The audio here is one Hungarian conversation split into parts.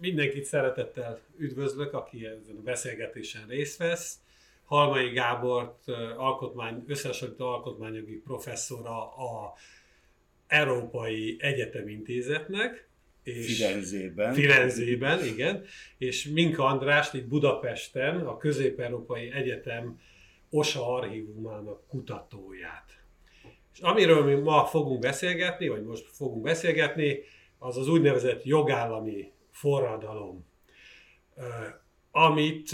Mindenkit szeretettel üdvözlök, aki ezen a beszélgetésen részt vesz. Halmai Gábort, alkotmány, összehasonlító alkotmányjogi professzora a Európai Egyetem Intézetnek. És Firenzében. Firenzében, igen. És Minka András itt Budapesten a Közép-Európai Egyetem OSA archívumának kutatóját. És amiről mi ma fogunk beszélgetni, vagy most fogunk beszélgetni, az az úgynevezett jogállami forradalom, amit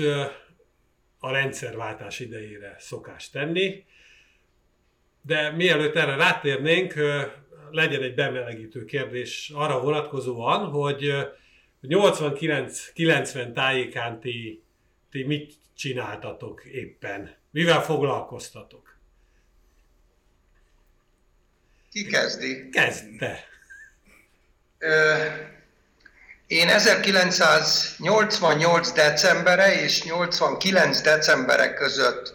a rendszerváltás idejére szokás tenni. De mielőtt erre rátérnénk, legyen egy bemelegítő kérdés arra vonatkozóan, hogy 89-90 tájékán ti, ti mit csináltatok éppen? Mivel foglalkoztatok? Ki kezdi? Kezd te. Én 1988. decembere és 89. decembere között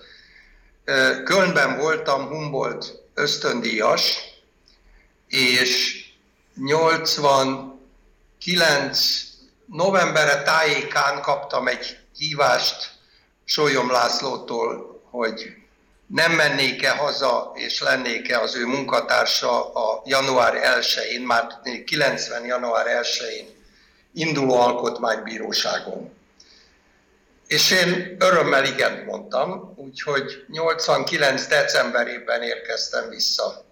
Kölnben voltam Humboldt ösztöndíjas, és 89 novembere tájékán kaptam egy hívást Sólyom Lászlótól, hogy nem mennék-e haza, és lennék-e az ő munkatársa a január 1-én, már 90. január 1-én induló alkotmánybíróságon. És én örömmel igen mondtam, úgyhogy 89. decemberében érkeztem vissza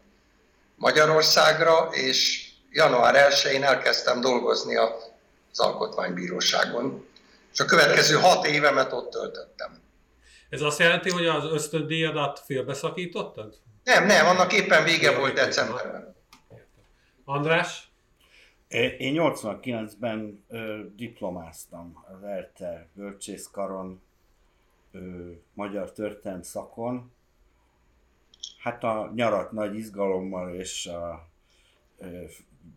Magyarországra, és január 1-én elkezdtem dolgozni az alkotmánybíróságon. És a következő hat évemet ott töltöttem. Ez azt jelenti, hogy az ösztöndíjadat félbeszakítottad? Nem, nem, annak éppen vége volt decemberben. András? Én 89-ben ö, diplomáztam az ELTE bölcsészkaron, ö, magyar történelm szakon. Hát a nyarat nagy izgalommal és a ö,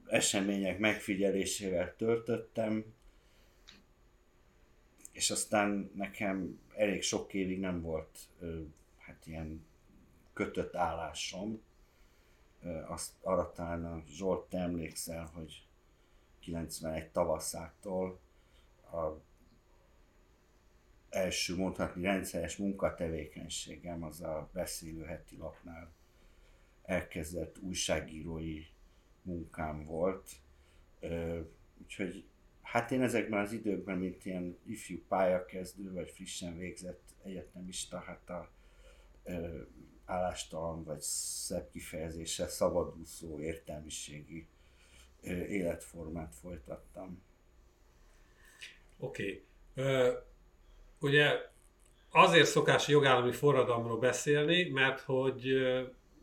események megfigyelésével töltöttem, és aztán nekem elég sok évig nem volt ö, hát ilyen kötött állásom. Ö, azt arra talán a Zsolt, te emlékszel, hogy 91 tavaszától a első mondhatni rendszeres munkatevékenységem az a beszélő heti lapnál elkezdett újságírói munkám volt. Úgyhogy hát én ezekben az időkben, mint ilyen ifjú pályakezdő, vagy frissen végzett egyetemista, hát a állástalan, vagy szebb kifejezése szabadúszó értelmiségi életformát folytattam. Oké. Okay. Ugye azért szokás jogállami forradalomról beszélni, mert hogy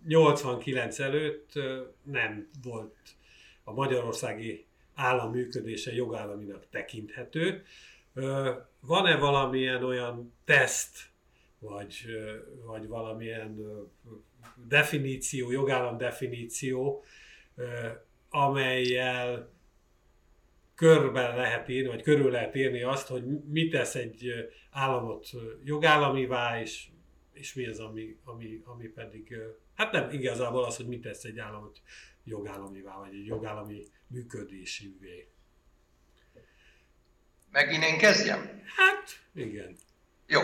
89 előtt nem volt a magyarországi állam működése jogállaminak tekinthető. Van-e valamilyen olyan teszt, vagy, vagy valamilyen definíció, jogállam definíció, amelyel körbe lehet írni, vagy körül lehet írni azt, hogy mit tesz egy államot jogállamivá, és, és mi az, ami, ami, ami pedig, hát nem igazából az, hogy mit tesz egy államot jogállamivá, vagy egy jogállami működésűvé. Megint én kezdjem? Hát, igen. Jó.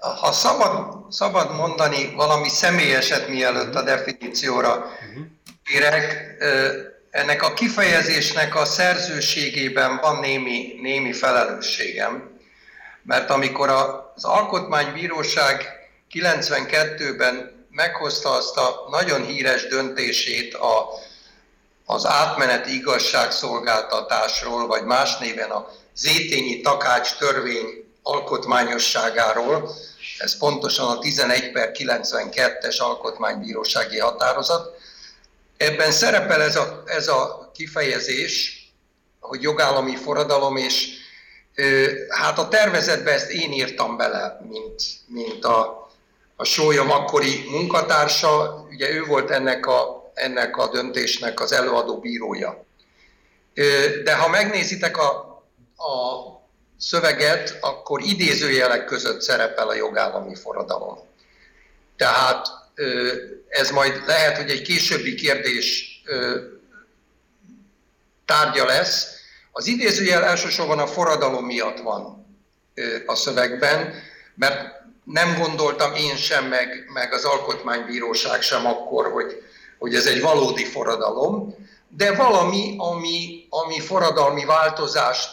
Ha szabad, szabad mondani valami személyeset, mielőtt a definícióra uh-huh. érek, ennek a kifejezésnek a szerzőségében van némi, némi felelősségem, mert amikor az Alkotmánybíróság 92-ben meghozta azt a nagyon híres döntését a, az átmeneti igazságszolgáltatásról, vagy más néven a Zétényi Takács törvény alkotmányosságáról, ez pontosan a 11 per 92-es alkotmánybírósági határozat, Ebben szerepel ez a, ez a kifejezés, hogy jogállami forradalom, és hát a tervezetbe ezt én írtam bele, mint, mint a, a sólyom akkori munkatársa, ugye ő volt ennek a, ennek a döntésnek az előadó bírója. De ha megnézitek a, a szöveget, akkor idézőjelek között szerepel a jogállami forradalom. Tehát ez majd lehet, hogy egy későbbi kérdés tárgya lesz. Az idézőjel elsősorban a forradalom miatt van a szövegben, mert nem gondoltam én sem, meg, meg az Alkotmánybíróság sem akkor, hogy, hogy ez egy valódi forradalom, de valami, ami, ami forradalmi változást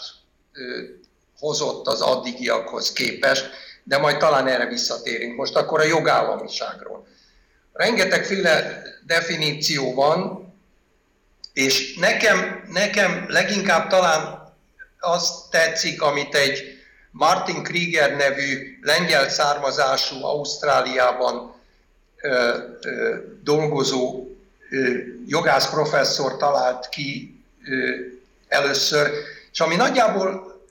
hozott az addigiakhoz képest, de majd talán erre visszatérünk. Most akkor a jogállamiságról. Rengetegféle definíció van, és nekem, nekem leginkább talán azt tetszik, amit egy Martin Krieger nevű lengyel származású Ausztráliában ö, ö, dolgozó ö, jogász professzor talált ki ö, először, és ami nagyjából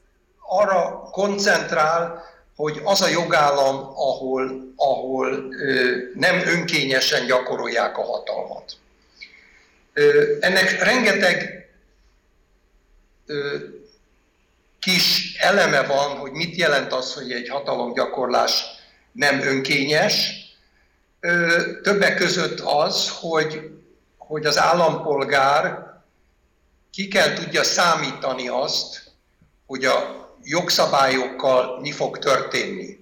arra koncentrál, hogy az a jogállam, ahol, ahol ö, nem önkényesen gyakorolják a hatalmat. Ö, ennek rengeteg ö, kis eleme van, hogy mit jelent az, hogy egy hatalomgyakorlás nem önkényes. Ö, többek között az, hogy, hogy az állampolgár ki kell tudja számítani azt, hogy a jogszabályokkal mi fog történni.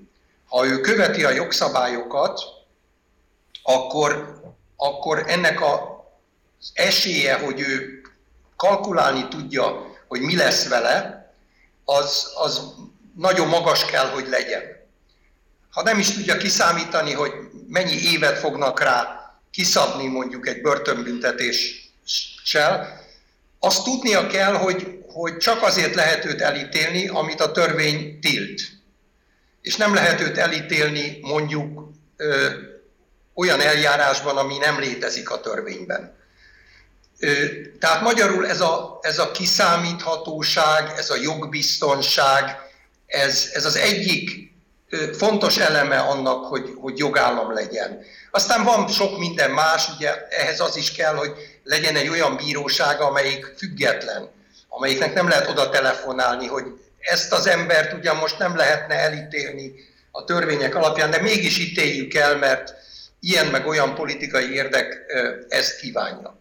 Ha ő követi a jogszabályokat, akkor, akkor ennek az esélye, hogy ő kalkulálni tudja, hogy mi lesz vele, az, az nagyon magas kell, hogy legyen. Ha nem is tudja kiszámítani, hogy mennyi évet fognak rá kiszabni mondjuk egy börtönbüntetéssel, azt tudnia kell, hogy hogy csak azért lehet őt elítélni, amit a törvény tilt. És nem lehet őt elítélni mondjuk ö, olyan eljárásban, ami nem létezik a törvényben. Ö, tehát magyarul ez a, ez a kiszámíthatóság, ez a jogbiztonság, ez, ez az egyik fontos eleme annak, hogy, hogy jogállam legyen. Aztán van sok minden más, ugye ehhez az is kell, hogy legyen egy olyan bíróság, amelyik független amelyiknek nem lehet oda telefonálni, hogy ezt az embert ugyan most nem lehetne elítélni a törvények alapján, de mégis ítéljük el, mert ilyen meg olyan politikai érdek ezt kívánja.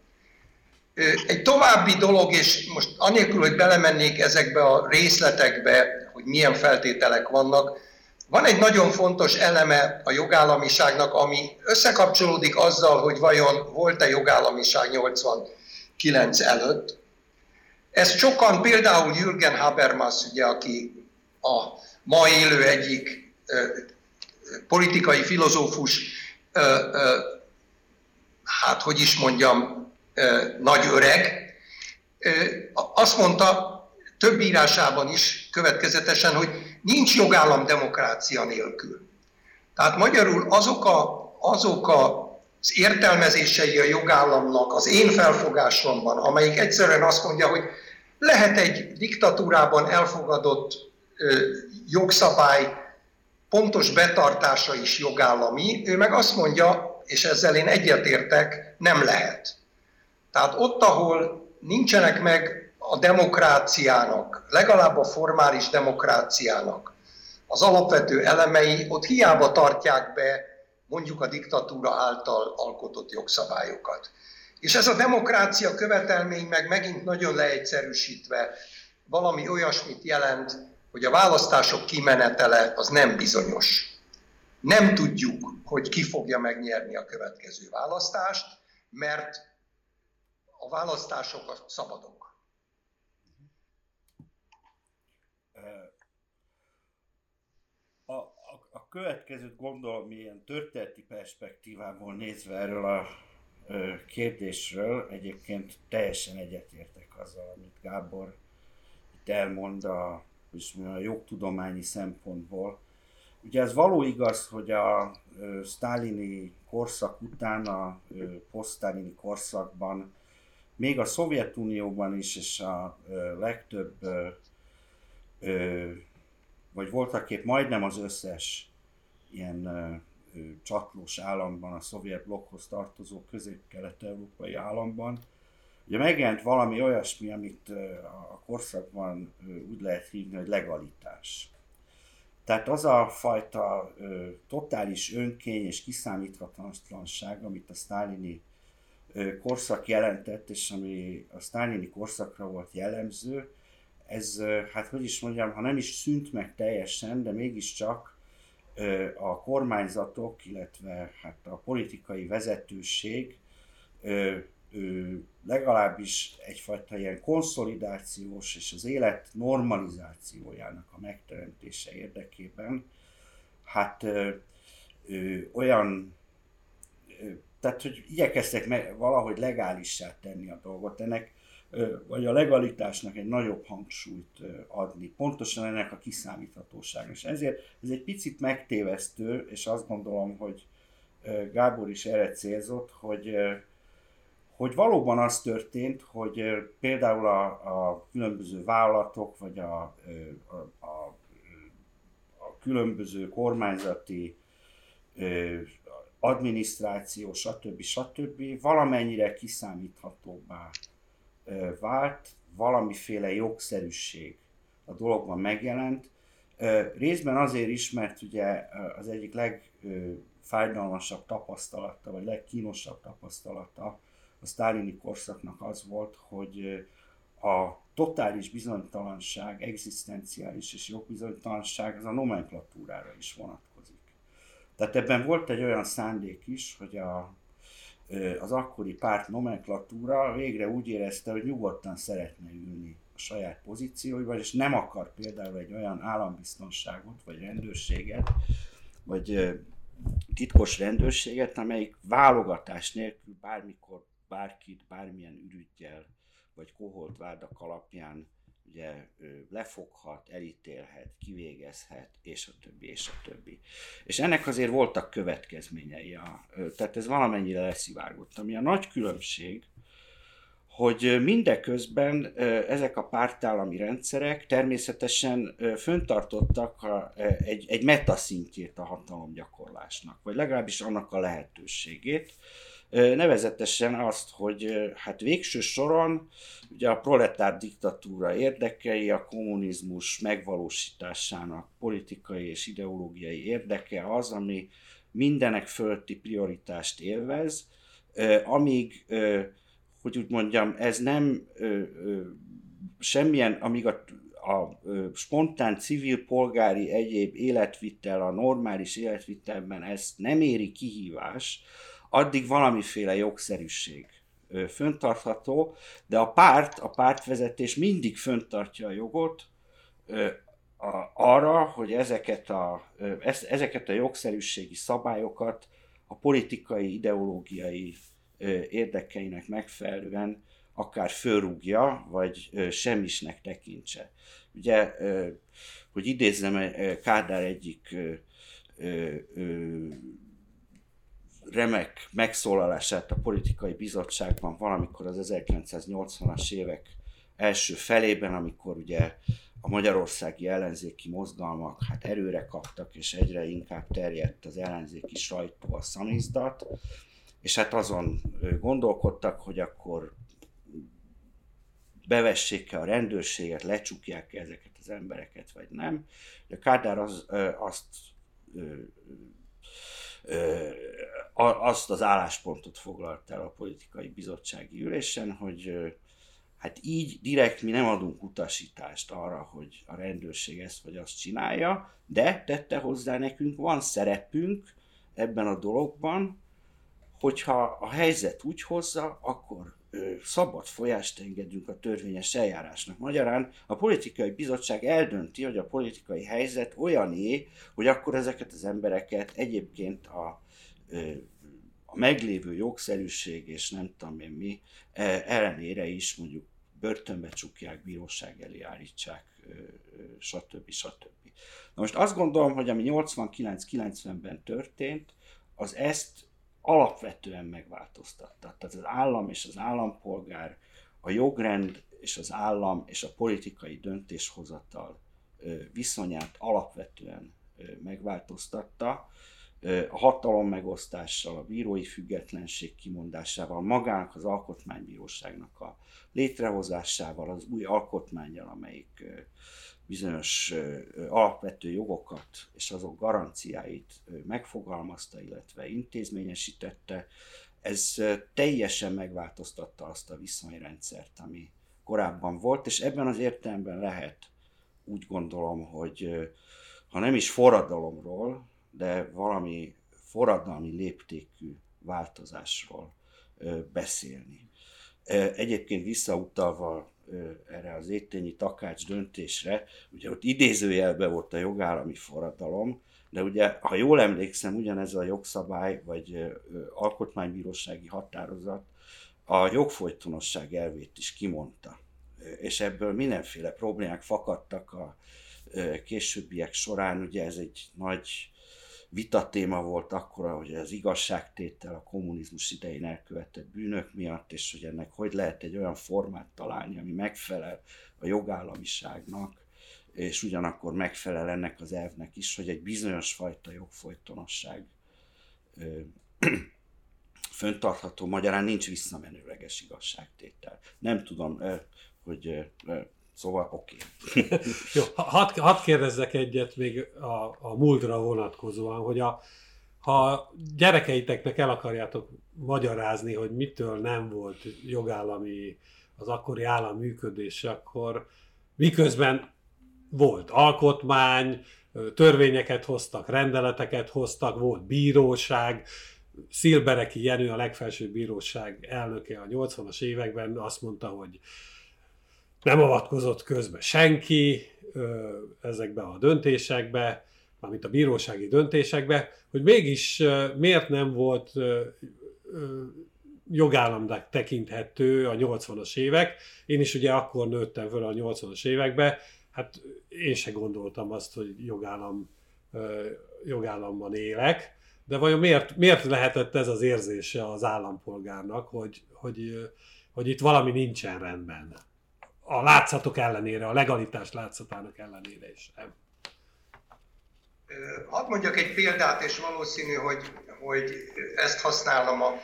Egy további dolog, és most anélkül, hogy belemennék ezekbe a részletekbe, hogy milyen feltételek vannak, van egy nagyon fontos eleme a jogállamiságnak, ami összekapcsolódik azzal, hogy vajon volt-e jogállamiság 89 előtt, ezt sokan, például Jürgen Habermas, ugye, aki a ma élő egyik ö, politikai filozófus, ö, ö, hát hogy is mondjam, ö, nagy öreg, ö, azt mondta több írásában is következetesen, hogy nincs jogállam demokrácia nélkül. Tehát magyarul azok, a, azok a az értelmezései a jogállamnak az én felfogásomban, amelyik egyszerűen azt mondja, hogy lehet egy diktatúrában elfogadott ö, jogszabály pontos betartása is jogállami, ő meg azt mondja, és ezzel én egyetértek, nem lehet. Tehát ott, ahol nincsenek meg a demokráciának, legalább a formális demokráciának az alapvető elemei, ott hiába tartják be mondjuk a diktatúra által alkotott jogszabályokat. És ez a demokrácia követelmény meg megint nagyon leegyszerűsítve valami olyasmit jelent, hogy a választások kimenetele az nem bizonyos. Nem tudjuk, hogy ki fogja megnyerni a következő választást, mert a választások a szabadok. A, a, a következőt gondolom ilyen történeti perspektívából nézve erről a kérdésről egyébként teljesen egyetértek azzal, amit Gábor itt elmond a, a jogtudományi szempontból. Ugye ez való igaz, hogy a sztálini korszak után, a posztálini korszakban, még a Szovjetunióban is, és a legtöbb, vagy voltak épp majdnem az összes ilyen csatlós államban, a szovjet blokkhoz tartozó közép-kelet-európai államban. Ugye megjelent valami olyasmi, amit a korszakban úgy lehet hívni, hogy legalitás. Tehát az a fajta totális önkény és kiszámíthatatlanság, amit a sztálini korszak jelentett, és ami a sztálini korszakra volt jellemző, ez, hát hogy is mondjam, ha nem is szűnt meg teljesen, de mégiscsak a kormányzatok, illetve hát a politikai vezetőség legalábbis egyfajta ilyen konszolidációs és az élet normalizációjának a megteremtése érdekében, hát ö, olyan, ö, tehát hogy igyekeztek meg, valahogy legálissá tenni a dolgot, ennek vagy a legalitásnak egy nagyobb hangsúlyt adni, pontosan ennek a kiszámíthatóságnak. És ezért ez egy picit megtévesztő, és azt gondolom, hogy Gábor is erre célzott, hogy hogy valóban az történt, hogy például a, a különböző vállalatok, vagy a, a, a, a különböző kormányzati adminisztráció, stb. stb. valamennyire kiszámíthatóbbá vált, valamiféle jogszerűség a dologban megjelent. Részben azért is, mert ugye az egyik legfájdalmasabb tapasztalata, vagy legkínosabb tapasztalata a sztálini korszaknak az volt, hogy a totális bizonytalanság, egzisztenciális és jogbizonytalanság az a nomenklatúrára is vonatkozik. Tehát ebben volt egy olyan szándék is, hogy a, az akkori párt nomenklatúra végre úgy érezte, hogy nyugodtan szeretne ülni a saját pozícióival, és nem akar például egy olyan állambiztonságot, vagy rendőrséget, vagy titkos rendőrséget, amelyik válogatás nélkül bármikor bárkit bármilyen ürügyjel vagy koholt vádak alapján ugye lefoghat, elítélhet, kivégezhet, és a többi, és a többi. És ennek azért voltak következményei, a, tehát ez valamennyire leszivárgott. Ami a nagy különbség, hogy mindeközben ezek a pártállami rendszerek természetesen föntartottak egy, egy metaszintjét a hatalomgyakorlásnak, vagy legalábbis annak a lehetőségét, nevezetesen azt, hogy hát végső soron ugye a proletár diktatúra érdekei, a kommunizmus megvalósításának politikai és ideológiai érdeke az, ami mindenek fölti prioritást élvez, amíg, hogy úgy mondjam, ez nem semmilyen, amíg a, a spontán civil polgári egyéb életvitel, a normális életvitelben ezt nem éri kihívás, addig valamiféle jogszerűség föntartható, de a párt, a pártvezetés mindig föntartja a jogot arra, hogy ezeket a, ezeket a jogszerűségi szabályokat a politikai, ideológiai érdekeinek megfelelően akár fölrúgja, vagy semmisnek tekintse. Ugye, hogy idézzem Kádár egyik remek megszólalását a politikai bizottságban valamikor az 1980-as évek első felében, amikor ugye a magyarországi ellenzéki mozgalmak hát erőre kaptak, és egyre inkább terjedt az ellenzéki sajtó a szamizdat, és hát azon gondolkodtak, hogy akkor bevessék-e a rendőrséget, lecsukják-e ezeket az embereket, vagy nem. De Kádár az, azt azt az álláspontot foglalt el a politikai bizottsági ülésen, hogy hát így direkt mi nem adunk utasítást arra, hogy a rendőrség ezt vagy azt csinálja, de tette hozzá nekünk, van szerepünk ebben a dologban, hogyha a helyzet úgy hozza, akkor szabad folyást engedünk a törvényes eljárásnak. Magyarán a politikai bizottság eldönti, hogy a politikai helyzet olyané, hogy akkor ezeket az embereket egyébként a, a meglévő jogszerűség és nem tudom én mi e, ellenére is mondjuk börtönbe csukják, bíróság elé állítsák, stb. stb. Na most azt gondolom, hogy ami 89-90-ben történt, az ezt alapvetően megváltoztatta. Tehát az állam és az állampolgár, a jogrend és az állam és a politikai döntéshozatal viszonyát alapvetően megváltoztatta. A hatalom megosztással, a bírói függetlenség kimondásával, magának az alkotmánybíróságnak a létrehozásával, az új alkotmányjal, amelyik bizonyos alapvető jogokat és azok garanciáit megfogalmazta, illetve intézményesítette, ez teljesen megváltoztatta azt a viszonyrendszert, ami korábban volt, és ebben az értelemben lehet úgy gondolom, hogy ha nem is forradalomról, de valami forradalmi léptékű változásról beszélni. Egyébként visszautalva erre az éttényi takács döntésre, ugye ott idézőjelben volt a jogállami forradalom, de ugye, ha jól emlékszem, ugyanez a jogszabály, vagy alkotmánybírósági határozat a jogfolytonosság elvét is kimondta. És ebből mindenféle problémák fakadtak a későbbiek során, ugye ez egy nagy vitatéma volt akkor, hogy az igazságtétel a kommunizmus idején elkövetett bűnök miatt, és hogy ennek hogy lehet egy olyan formát találni, ami megfelel a jogállamiságnak, és ugyanakkor megfelel ennek az elvnek is, hogy egy bizonyos fajta jogfolytonosság föntartható, magyarán nincs visszamenőleges igazságtétel. Nem tudom, hogy Szóval oké. Okay. Jó, hadd had kérdezzek egyet még a, a múltra vonatkozóan, hogy a, ha gyerekeiteknek el akarjátok magyarázni, hogy mitől nem volt jogállami az akkori állam működése, akkor miközben volt alkotmány, törvényeket hoztak, rendeleteket hoztak, volt bíróság, Szilbereki Jenő, a legfelsőbb bíróság elnöke a 80-as években azt mondta, hogy nem avatkozott közbe senki ezekbe a döntésekbe, mármint a bírósági döntésekbe, hogy mégis miért nem volt jogállamnak tekinthető a 80-as évek. Én is ugye akkor nőttem föl a 80-as évekbe, hát én se gondoltam azt, hogy jogállam, jogállamban élek, de vajon miért, miért lehetett ez az érzése az állampolgárnak, hogy, hogy, hogy itt valami nincsen rendben? A látszatok ellenére, a legalitás látszatának ellenére is nem. Hadd mondjak egy példát, és valószínű, hogy, hogy ezt használom a,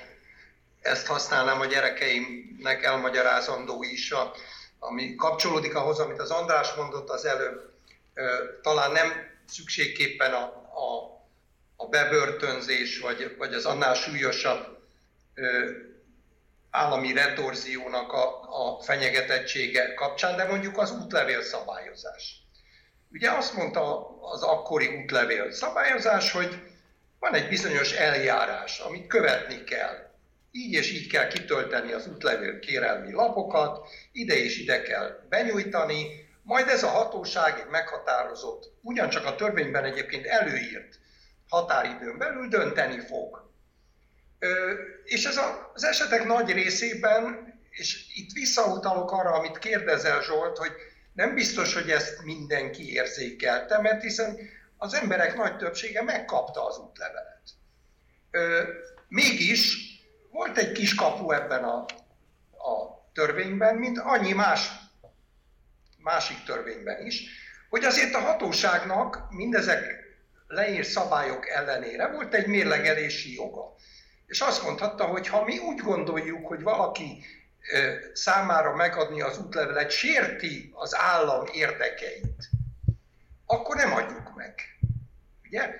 ezt használnám a gyerekeimnek elmagyarázandó is, a, ami kapcsolódik ahhoz, amit az András mondott az előbb. Talán nem szükségképpen a, a, a bebörtönzés, vagy, vagy az annál súlyosabb állami retorziónak a, a fenyegetettsége kapcsán, de mondjuk az útlevél szabályozás. Ugye azt mondta az akkori útlevél szabályozás, hogy van egy bizonyos eljárás, amit követni kell. Így és így kell kitölteni az útlevél kérelmi lapokat, ide és ide kell benyújtani, majd ez a hatóság egy meghatározott, ugyancsak a törvényben egyébként előírt határidőn belül dönteni fog és ez az esetek nagy részében, és itt visszautalok arra, amit kérdezel Zsolt, hogy nem biztos, hogy ezt mindenki érzékelte, mert hiszen az emberek nagy többsége megkapta az útlevelet. Mégis volt egy kis kapu ebben a, a törvényben, mint annyi más másik törvényben is, hogy azért a hatóságnak mindezek leírt szabályok ellenére volt egy mérlegelési joga. És azt mondhatta, hogy ha mi úgy gondoljuk, hogy valaki számára megadni az útlevelet sérti az állam érdekeit, akkor nem adjuk meg. Ugye?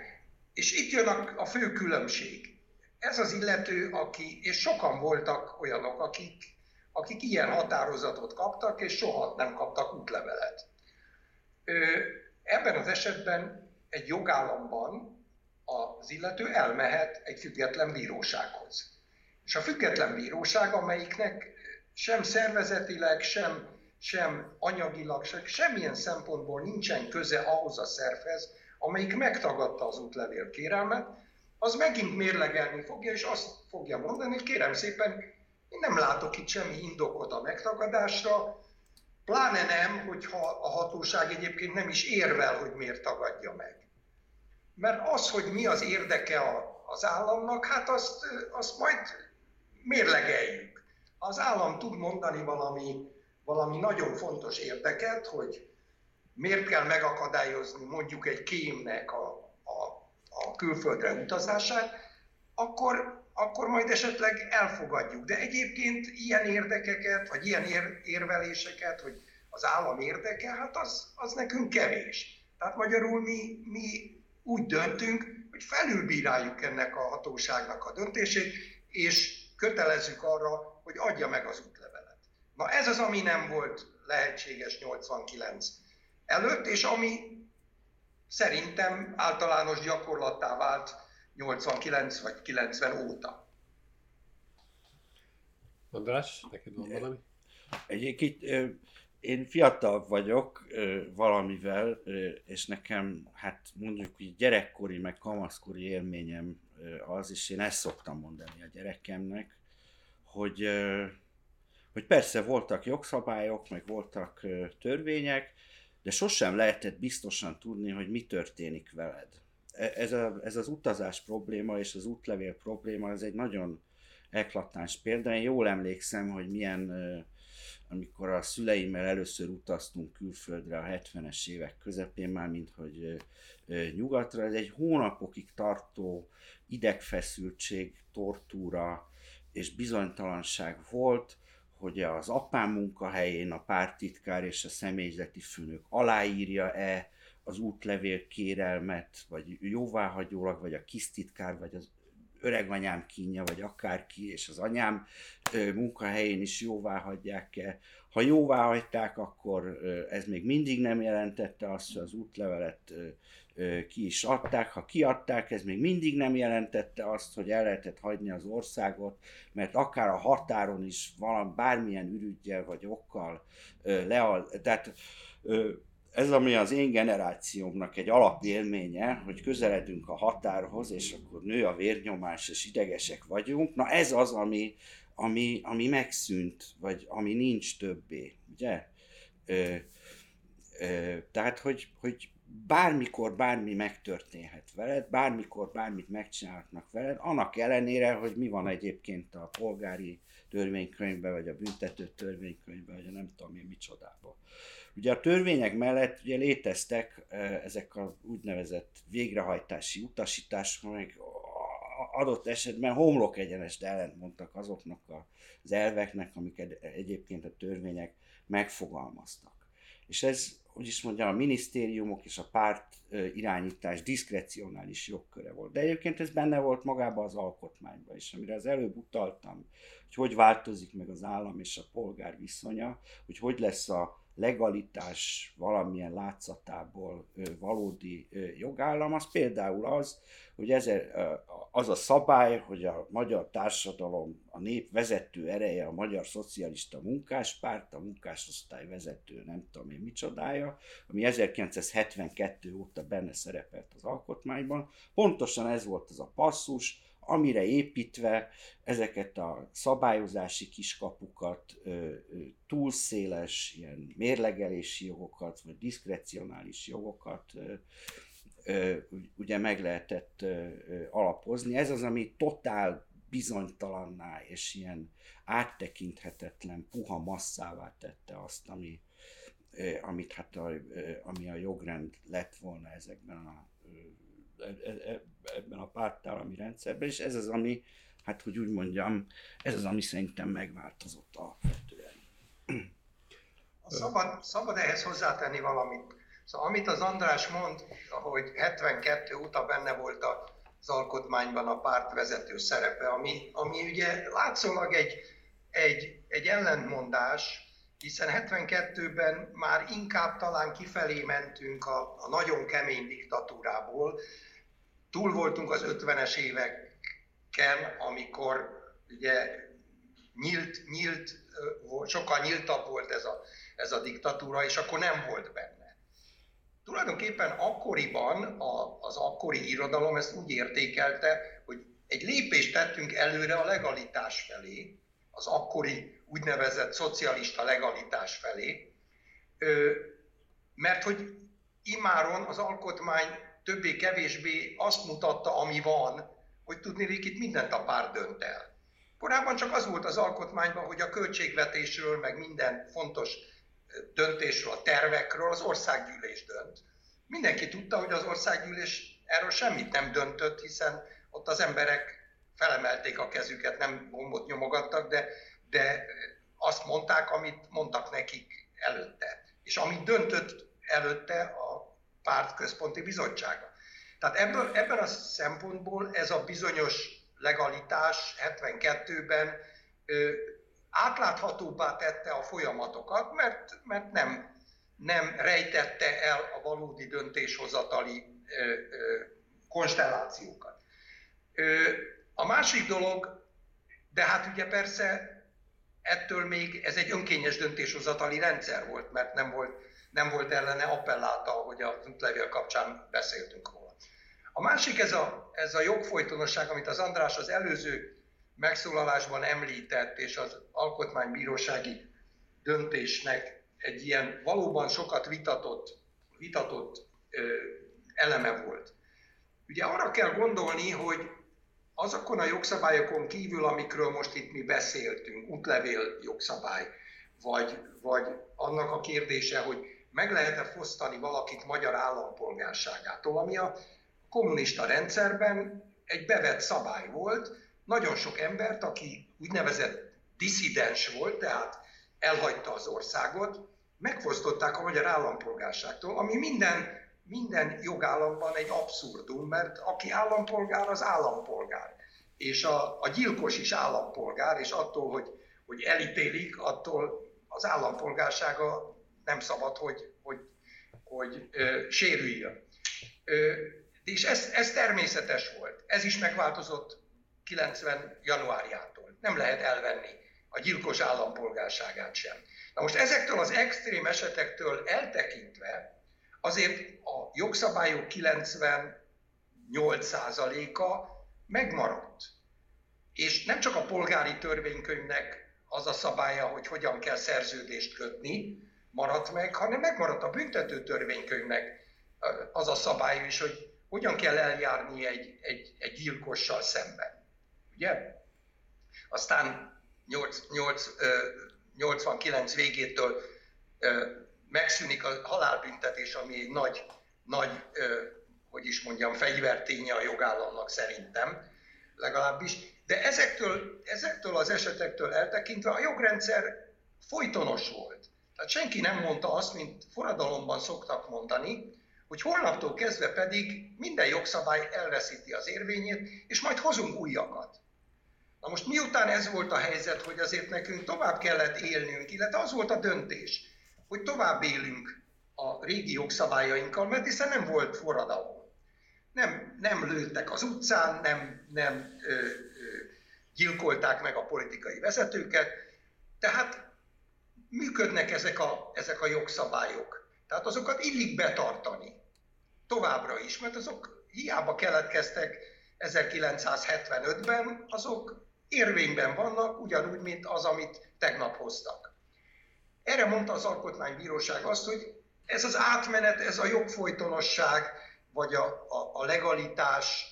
És itt jön a, a fő különbség. Ez az illető, aki, és sokan voltak olyanok, akik, akik ilyen határozatot kaptak, és soha nem kaptak útlevelet. Ebben az esetben egy jogállamban az illető elmehet egy független bírósághoz. És a független bíróság, amelyiknek sem szervezetileg, sem, sem anyagilag, sem, semmilyen szempontból nincsen köze ahhoz a szervhez, amelyik megtagadta az útlevél kérelmet, az megint mérlegelni fogja, és azt fogja mondani, hogy kérem szépen, én nem látok itt semmi indokot a megtagadásra, pláne nem, hogyha a hatóság egyébként nem is érvel, hogy miért tagadja meg. Mert az, hogy mi az érdeke az államnak, hát azt, azt majd mérlegeljük. Az állam tud mondani valami, valami nagyon fontos érdeket, hogy miért kell megakadályozni mondjuk egy kémnek a, a, a külföldre utazását, akkor, akkor majd esetleg elfogadjuk. De egyébként ilyen érdekeket, vagy ilyen ér, érveléseket, hogy az állam érdeke, hát az, az nekünk kevés. Tehát magyarul mi, mi úgy döntünk, hogy felülbíráljuk ennek a hatóságnak a döntését, és kötelezzük arra, hogy adja meg az útlevelet. Na ez az, ami nem volt lehetséges 89 előtt, és ami szerintem általános gyakorlattá vált 89 vagy 90 óta. András, neked van valami? Egyébként én fiatal vagyok valamivel, és nekem, hát mondjuk hogy gyerekkori, meg kamaszkori élményem az, és én ezt szoktam mondani a gyerekemnek, hogy, hogy persze voltak jogszabályok, meg voltak törvények, de sosem lehetett biztosan tudni, hogy mi történik veled. E, ez, a, ez az utazás probléma és az útlevél probléma, ez egy nagyon eklatáns példa. Én jól emlékszem, hogy milyen, amikor a szüleimmel először utaztunk külföldre a 70-es évek közepén, már mint hogy nyugatra, ez egy hónapokig tartó idegfeszültség, tortúra és bizonytalanság volt, hogy az apám munkahelyén a pártitkár és a személyzeti főnök aláírja-e az útlevél kérelmet, vagy jóváhagyólag, vagy a kisztitkár, vagy az öreganyám kínja, vagy akárki, és az anyám munkahelyén is jóvá hagyják-e. Ha jóvá hagyták, akkor ez még mindig nem jelentette azt, hogy az útlevelet ki is adták. Ha kiadták, ez még mindig nem jelentette azt, hogy el lehetett hagyni az országot, mert akár a határon is valami, bármilyen ürügyel vagy okkal leal, tehát ez ami az én generációmnak egy alapélménye, hogy közeledünk a határhoz, és akkor nő a vérnyomás, és idegesek vagyunk. Na ez az, ami, ami, ami megszűnt, vagy ami nincs többé, ugye? Ö, ö, tehát, hogy, hogy bármikor bármi megtörténhet veled, bármikor bármit megcsinálhatnak veled, annak ellenére, hogy mi van egyébként a polgári törvénykönyvben, vagy a büntető törvénykönyvben, vagy a nem tudom én micsodában. Ugye a törvények mellett ugye léteztek ezek a úgynevezett végrehajtási utasítások, amelyek adott esetben homlok egyenest ellentmondtak azoknak az elveknek, amiket egyébként a törvények megfogalmaztak. És ez, hogy is mondjam, a minisztériumok és a párt irányítás diszkrecionális jogköre volt. De egyébként ez benne volt magában az alkotmányban is, amire az előbb utaltam, hogy hogy változik meg az állam és a polgár viszonya, hogy hogy lesz a legalitás valamilyen látszatából valódi jogállam, az például az, hogy ez, az a szabály, hogy a magyar társadalom, a nép vezető ereje a Magyar Szocialista Munkáspárt, a munkásosztály vezető nem tudom én micsodája, ami 1972 óta benne szerepelt az alkotmányban. Pontosan ez volt az a passzus, amire építve ezeket a szabályozási kiskapukat, túlszéles ilyen mérlegelési jogokat, vagy diszkrecionális jogokat ugye meg lehetett alapozni. Ez az, ami totál bizonytalanná és ilyen áttekinthetetlen, puha masszává tette azt, ami, amit hát a, ami a jogrend lett volna ezekben a ebben a pártállami rendszerben, és ez az, ami, hát hogy úgy mondjam, ez az, ami szerintem megváltozott alapvetően. Szabad, szabad ehhez hozzátenni valamit. Szóval amit az András mond, hogy 72 óta benne volt az alkotmányban a párt vezető szerepe, ami, ami ugye látszólag egy, egy, egy ellentmondás, hiszen 72-ben már inkább talán kifelé mentünk a, a nagyon kemény diktatúrából, túl voltunk az 50-es éveken, amikor ugye nyílt, nyílt, sokkal nyíltabb volt ez a, ez a diktatúra, és akkor nem volt benne. Tulajdonképpen akkoriban a, az akkori irodalom ezt úgy értékelte, hogy egy lépést tettünk előre a legalitás felé, az akkori úgynevezett szocialista legalitás felé, mert hogy imáron az alkotmány többé-kevésbé azt mutatta, ami van, hogy tudni itt mindent a pár dönt el. Korábban csak az volt az alkotmányban, hogy a költségvetésről, meg minden fontos döntésről, a tervekről az országgyűlés dönt. Mindenki tudta, hogy az országgyűlés erről semmit nem döntött, hiszen ott az emberek felemelték a kezüket, nem bombot nyomogattak, de, de azt mondták, amit mondtak nekik előtte. És amit döntött előtte a párt központi bizottsága. Tehát ebből, ebben a szempontból ez a bizonyos legalitás 72-ben átláthatóbbá tette a folyamatokat, mert, mert nem, nem rejtette el a valódi döntéshozatali ö, ö, konstellációkat. Ö, a másik dolog, de hát ugye persze ettől még ez egy önkényes döntéshozatali rendszer volt, mert nem volt, nem volt ellene appelláta, ahogy a útlevél kapcsán beszéltünk róla. A másik ez a, ez a jogfolytonosság, amit az András az előző megszólalásban említett, és az alkotmánybírósági döntésnek egy ilyen valóban sokat vitatott, vitatott ö, eleme volt. Ugye arra kell gondolni, hogy azokon a jogszabályokon kívül, amikről most itt mi beszéltünk, útlevél jogszabály, vagy, vagy annak a kérdése, hogy meg lehet-e fosztani valakit magyar állampolgárságától, ami a kommunista rendszerben egy bevett szabály volt, nagyon sok embert, aki úgynevezett diszidens volt, tehát elhagyta az országot, megfosztották a magyar állampolgárságtól, ami minden minden jogállamban egy abszurdum, mert aki állampolgár, az állampolgár. És a, a gyilkos is állampolgár, és attól, hogy, hogy elítélik, attól az állampolgársága nem szabad, hogy, hogy, hogy ö, sérüljön. Ö, és ez, ez természetes volt. Ez is megváltozott 90. januárjától. Nem lehet elvenni a gyilkos állampolgárságát sem. Na most ezektől az extrém esetektől eltekintve, azért a jogszabályok 98%-a megmaradt. És nem csak a polgári törvénykönyvnek az a szabálya, hogy hogyan kell szerződést kötni, maradt meg, hanem megmaradt a büntető törvénykönyvnek az a szabály is, hogy hogyan kell eljárni egy, egy, egy gyilkossal szemben. Ugye? Aztán 8, 8, 89 végétől megszűnik a halálbüntetés, ami egy nagy, nagy hogy is mondjam, fegyverténye a jogállamnak szerintem, legalábbis. De ezektől, ezektől az esetektől eltekintve a jogrendszer folytonos volt. Tehát senki nem mondta azt, mint forradalomban szoktak mondani, hogy holnaptól kezdve pedig minden jogszabály elveszíti az érvényét, és majd hozunk újakat. Na most miután ez volt a helyzet, hogy azért nekünk tovább kellett élnünk, illetve az volt a döntés, hogy tovább élünk a régi jogszabályainkkal, mert hiszen nem volt forradalom. Nem, nem lőttek az utcán, nem, nem ö, ö, gyilkolták meg a politikai vezetőket, tehát működnek ezek a, ezek a jogszabályok. Tehát azokat illik betartani továbbra is, mert azok hiába keletkeztek 1975-ben, azok érvényben vannak, ugyanúgy, mint az, amit tegnap hoztak. Erre mondta az Alkotmánybíróság azt, hogy ez az átmenet, ez a jogfolytonosság, vagy a, a, a legalitás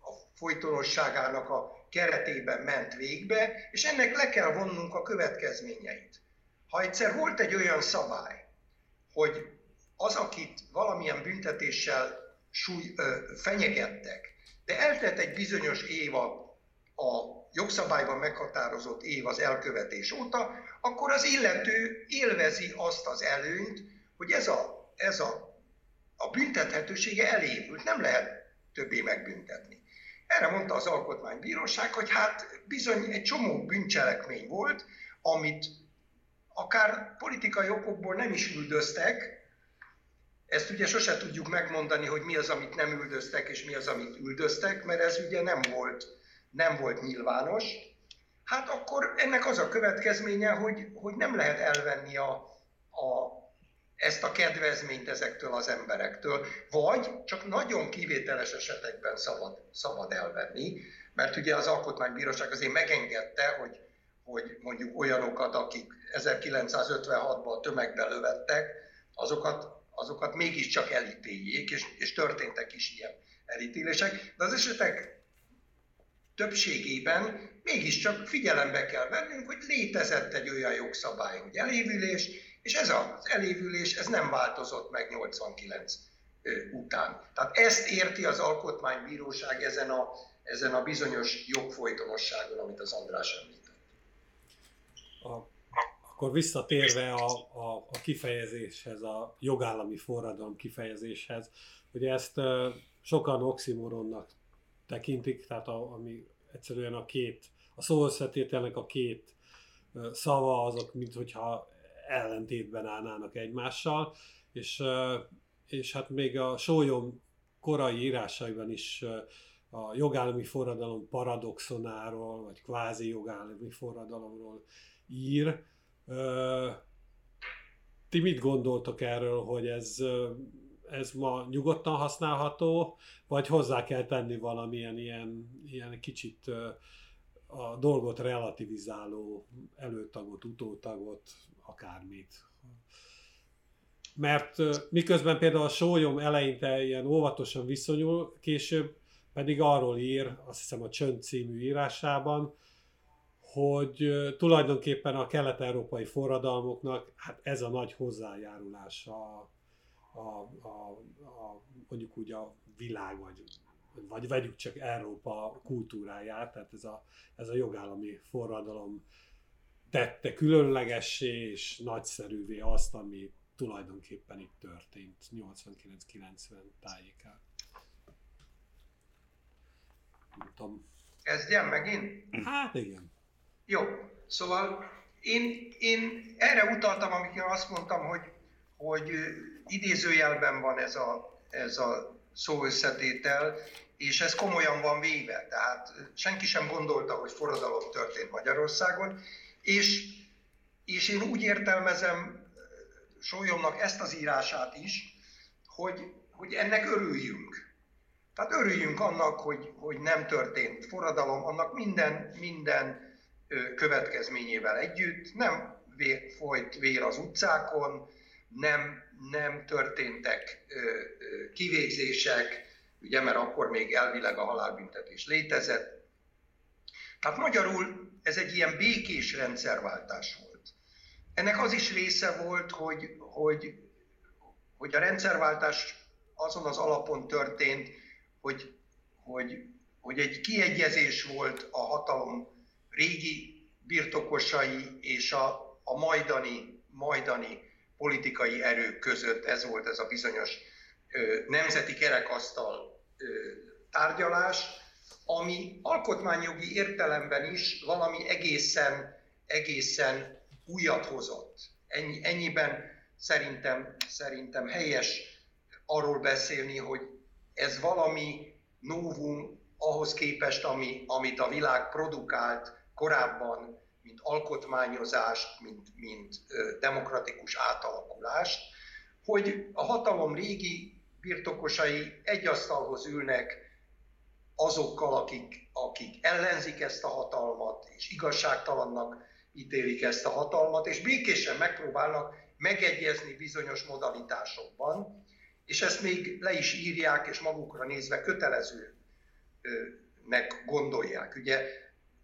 a folytonosságának a keretében ment végbe, és ennek le kell vonnunk a következményeit. Ha egyszer volt egy olyan szabály, hogy az, akit valamilyen büntetéssel súly, ö, fenyegettek, de eltelt egy bizonyos év a, a jogszabályban meghatározott év az elkövetés óta, akkor az illető élvezi azt az előnyt, hogy ez a, ez a, a büntethetősége elévült, nem lehet többé megbüntetni. Erre mondta az Alkotmánybíróság, hogy hát bizony egy csomó bűncselekmény volt, amit akár politikai okokból nem is üldöztek, ezt ugye sose tudjuk megmondani, hogy mi az, amit nem üldöztek, és mi az, amit üldöztek, mert ez ugye nem volt nem volt nyilvános, hát akkor ennek az a következménye, hogy, hogy nem lehet elvenni a, a, ezt a kedvezményt ezektől az emberektől, vagy csak nagyon kivételes esetekben szabad, szabad elvenni, mert ugye az Alkotmánybíróság azért megengedte, hogy, hogy mondjuk olyanokat, akik 1956-ban tömegbe lövettek, azokat, azokat mégiscsak elítéljék, és, és történtek is ilyen elítélések. De az esetek többségében mégiscsak figyelembe kell vennünk, hogy létezett egy olyan jogszabály, hogy elévülés, és ez az elévülés ez nem változott meg 89 után. Tehát ezt érti az Alkotmánybíróság ezen a, ezen a bizonyos jogfolytonosságon, amit az András említett. A, akkor visszatérve a, a, a kifejezéshez, a jogállami forradalom kifejezéshez, hogy ezt sokan oximoronnak tekintik, tehát a, ami egyszerűen a két, a szó összetételnek a két szava azok, mint hogyha ellentétben állnának egymással, és, és hát még a sólyom korai írásaiban is a jogállami forradalom paradoxonáról, vagy kvázi jogállami forradalomról ír. Ti mit gondoltok erről, hogy ez, ez ma nyugodtan használható, vagy hozzá kell tenni valamilyen ilyen, ilyen kicsit a dolgot relativizáló előtagot, utótagot, akármit. Mert miközben például a sólyom eleinte ilyen óvatosan viszonyul, később pedig arról ír, azt hiszem a Csönd című írásában, hogy tulajdonképpen a kelet-európai forradalmoknak hát ez a nagy hozzájárulása a, a, a, mondjuk úgy a világ, vagy, vagy vegyük csak Európa kultúráját, tehát ez a, ez a jogállami forradalom tette különlegessé és nagyszerűvé azt, ami tulajdonképpen itt történt 89-90 tájékán. Nem tudom. Kezdjem megint? Hát igen. Jó, szóval én, én erre utaltam, amikor azt mondtam, hogy, hogy idézőjelben van ez a, ez a szó összetétel, és ez komolyan van véve. Tehát senki sem gondolta, hogy forradalom történt Magyarországon, és, és én úgy értelmezem Sólyomnak ezt az írását is, hogy, hogy ennek örüljünk. Tehát örüljünk annak, hogy, hogy nem történt forradalom, annak minden, minden következményével együtt, nem vér, folyt vér az utcákon, nem, nem történtek kivégzések, ugye, mert akkor még elvileg a halálbüntetés létezett. Tehát magyarul ez egy ilyen békés rendszerváltás volt. Ennek az is része volt, hogy, hogy, hogy a rendszerváltás azon az alapon történt, hogy, hogy, hogy egy kiegyezés volt a hatalom régi birtokosai és a, a majdani, majdani politikai erők között ez volt ez a bizonyos nemzeti kerekasztal tárgyalás, ami alkotmányjogi értelemben is valami egészen, egészen újat hozott. Ennyi, ennyiben szerintem, szerintem helyes arról beszélni, hogy ez valami novum ahhoz képest, ami, amit a világ produkált korábban, mint alkotmányozást, mint, mint demokratikus átalakulást, hogy a hatalom régi birtokosai egy asztalhoz ülnek azokkal, akik, akik ellenzik ezt a hatalmat, és igazságtalannak ítélik ezt a hatalmat, és békésen megpróbálnak megegyezni bizonyos modalitásokban, és ezt még le is írják, és magukra nézve kötelezőnek gondolják. Ugye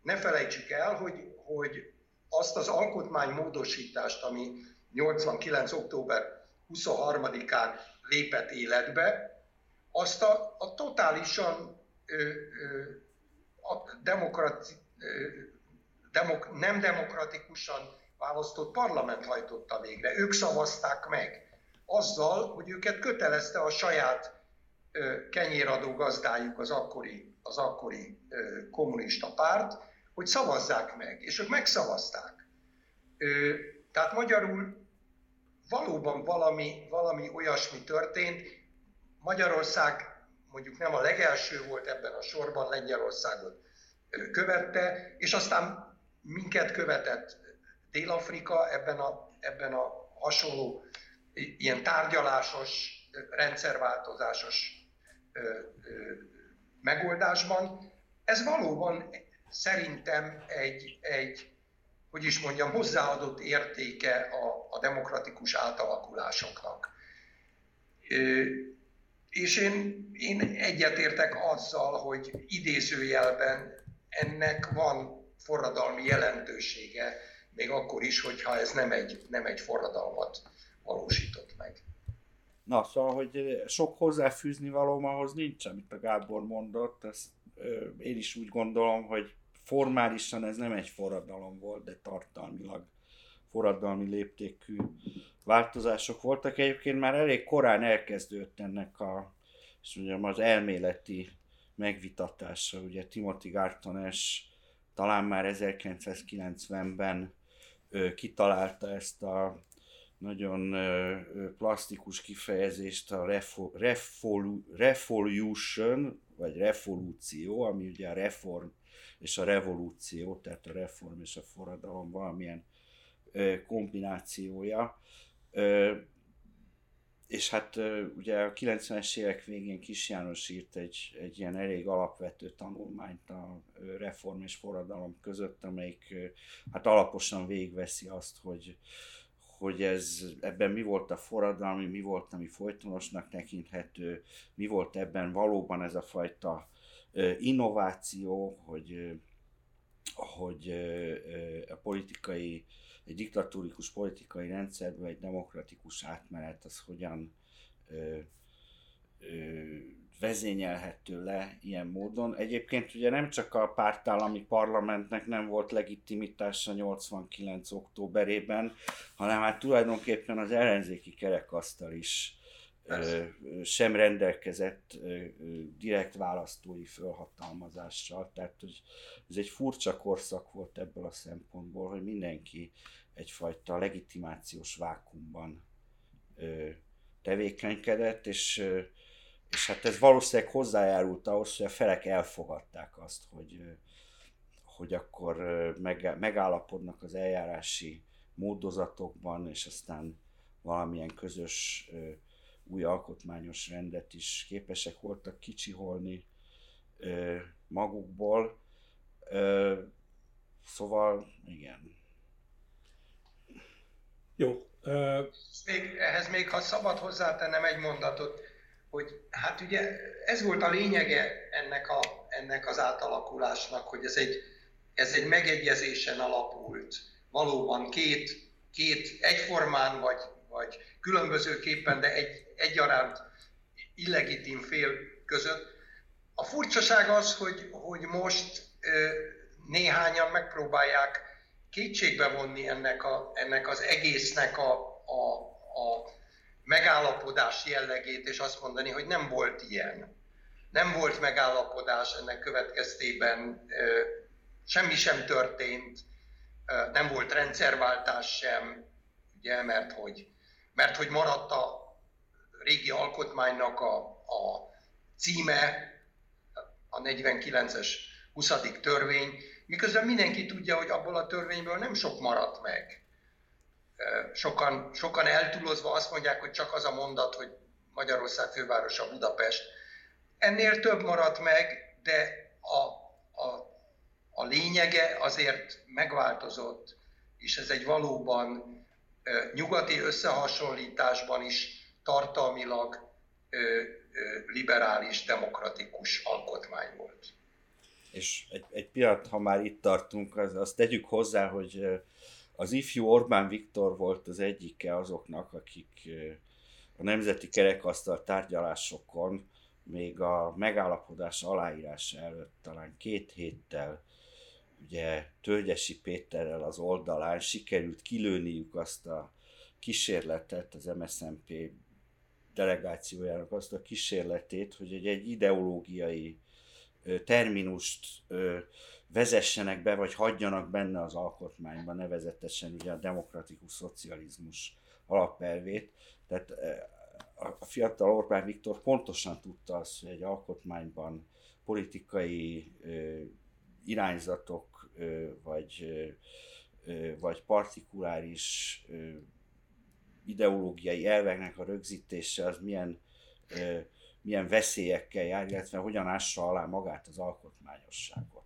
ne felejtsük el, hogy, hogy azt az alkotmánymódosítást, ami 89. október 23-án lépett életbe, azt a, a totálisan ö, ö, a demokrati, ö, demok, nem demokratikusan választott parlament hajtotta végre. Ők szavazták meg azzal, hogy őket kötelezte a saját ö, kenyéradó gazdájuk az akkori, az akkori ö, kommunista párt, hogy szavazzák meg, és ők megszavazták. Ö, tehát magyarul valóban valami, valami olyasmi történt. Magyarország mondjuk nem a legelső volt ebben a sorban, Lengyelországot követte, és aztán minket követett Dél-Afrika ebben a, ebben a hasonló ilyen tárgyalásos, rendszerváltozásos megoldásban. Ez valóban szerintem egy, egy hogy is mondjam, hozzáadott értéke a, a demokratikus átalakulásoknak. Ö, és én, én egyetértek azzal, hogy idézőjelben ennek van forradalmi jelentősége, még akkor is, hogyha ez nem egy, nem egy forradalmat valósított meg. Na, szóval, hogy sok hozzáfűzni valóm ahhoz nincs, amit a Gábor mondott, ezt ö, én is úgy gondolom, hogy formálisan ez nem egy forradalom volt, de tartalmilag forradalmi léptékű változások voltak. Egyébként már elég korán elkezdődött ennek a, és mondjam, az elméleti megvitatása. Ugye Timothy Gartones talán már 1990-ben kitalálta ezt a nagyon plastikus kifejezést a revolution, vagy revolúció, ami ugye a reform és a revolúció, tehát a reform és a forradalom valamilyen kombinációja. És hát ugye a 90-es évek végén Kis János írt egy, egy ilyen elég alapvető tanulmányt a reform és forradalom között, amelyik hát alaposan végveszi azt, hogy, hogy ez, ebben mi volt a forradalmi, mi volt, ami folytonosnak tekinthető, mi volt ebben valóban ez a fajta innováció, hogy, hogy a politikai, egy diktatórikus politikai rendszerbe egy demokratikus átmenet az hogyan vezényelhető le ilyen módon. Egyébként ugye nem csak a pártállami parlamentnek nem volt legitimitása 89. októberében, hanem hát tulajdonképpen az ellenzéki kerekasztal is sem rendelkezett direkt választói felhatalmazással. Tehát hogy ez egy furcsa korszak volt ebből a szempontból, hogy mindenki egyfajta legitimációs vákumban tevékenykedett, és és hát ez valószínűleg hozzájárult ahhoz, hogy a felek elfogadták azt, hogy, hogy akkor megállapodnak az eljárási módozatokban, és aztán valamilyen közös új alkotmányos rendet is képesek voltak kicsiholni magukból. Szóval, igen. Jó. Uh... Még, ehhez még, ha szabad hozzátennem egy mondatot, hogy hát ugye ez volt a lényege ennek, a, ennek az átalakulásnak, hogy ez egy, ez egy megegyezésen alapult. Valóban két, két egyformán vagy, vagy különbözőképpen, de egy, egyaránt illegitim fél között. A furcsaság az, hogy, hogy most néhányan megpróbálják kétségbe vonni ennek, a, ennek az egésznek a, a, a megállapodás jellegét, és azt mondani, hogy nem volt ilyen. Nem volt megállapodás ennek következtében, semmi sem történt, nem volt rendszerváltás sem, ugye, mert hogy, mert hogy maradt a régi alkotmánynak a, a címe, a 49-es 20. törvény, miközben mindenki tudja, hogy abból a törvényből nem sok maradt meg sokan, sokan eltúlozva azt mondják, hogy csak az a mondat, hogy Magyarország fővárosa Budapest. Ennél több maradt meg, de a, a, a lényege azért megváltozott, és ez egy valóban nyugati összehasonlításban is tartalmilag liberális, demokratikus alkotmány volt. És egy, egy pillanat, ha már itt tartunk, az, azt tegyük hozzá, hogy az ifjú Orbán Viktor volt az egyike azoknak, akik a Nemzeti Kerekasztal tárgyalásokon még a megállapodás aláírása előtt talán két héttel ugye Tölgyesi Péterrel az oldalán sikerült kilőniük azt a kísérletet, az MSZNP delegációjának azt a kísérletét, hogy egy, egy ideológiai terminust vezessenek be, vagy hagyjanak benne az alkotmányban, nevezetesen ugye a demokratikus szocializmus alapelvét. Tehát a fiatal Orbán Viktor pontosan tudta azt, hogy egy alkotmányban politikai irányzatok, vagy, vagy partikuláris ideológiai elveknek a rögzítése az milyen, milyen veszélyekkel jár, illetve hogyan ássa alá magát az alkotmányosságot.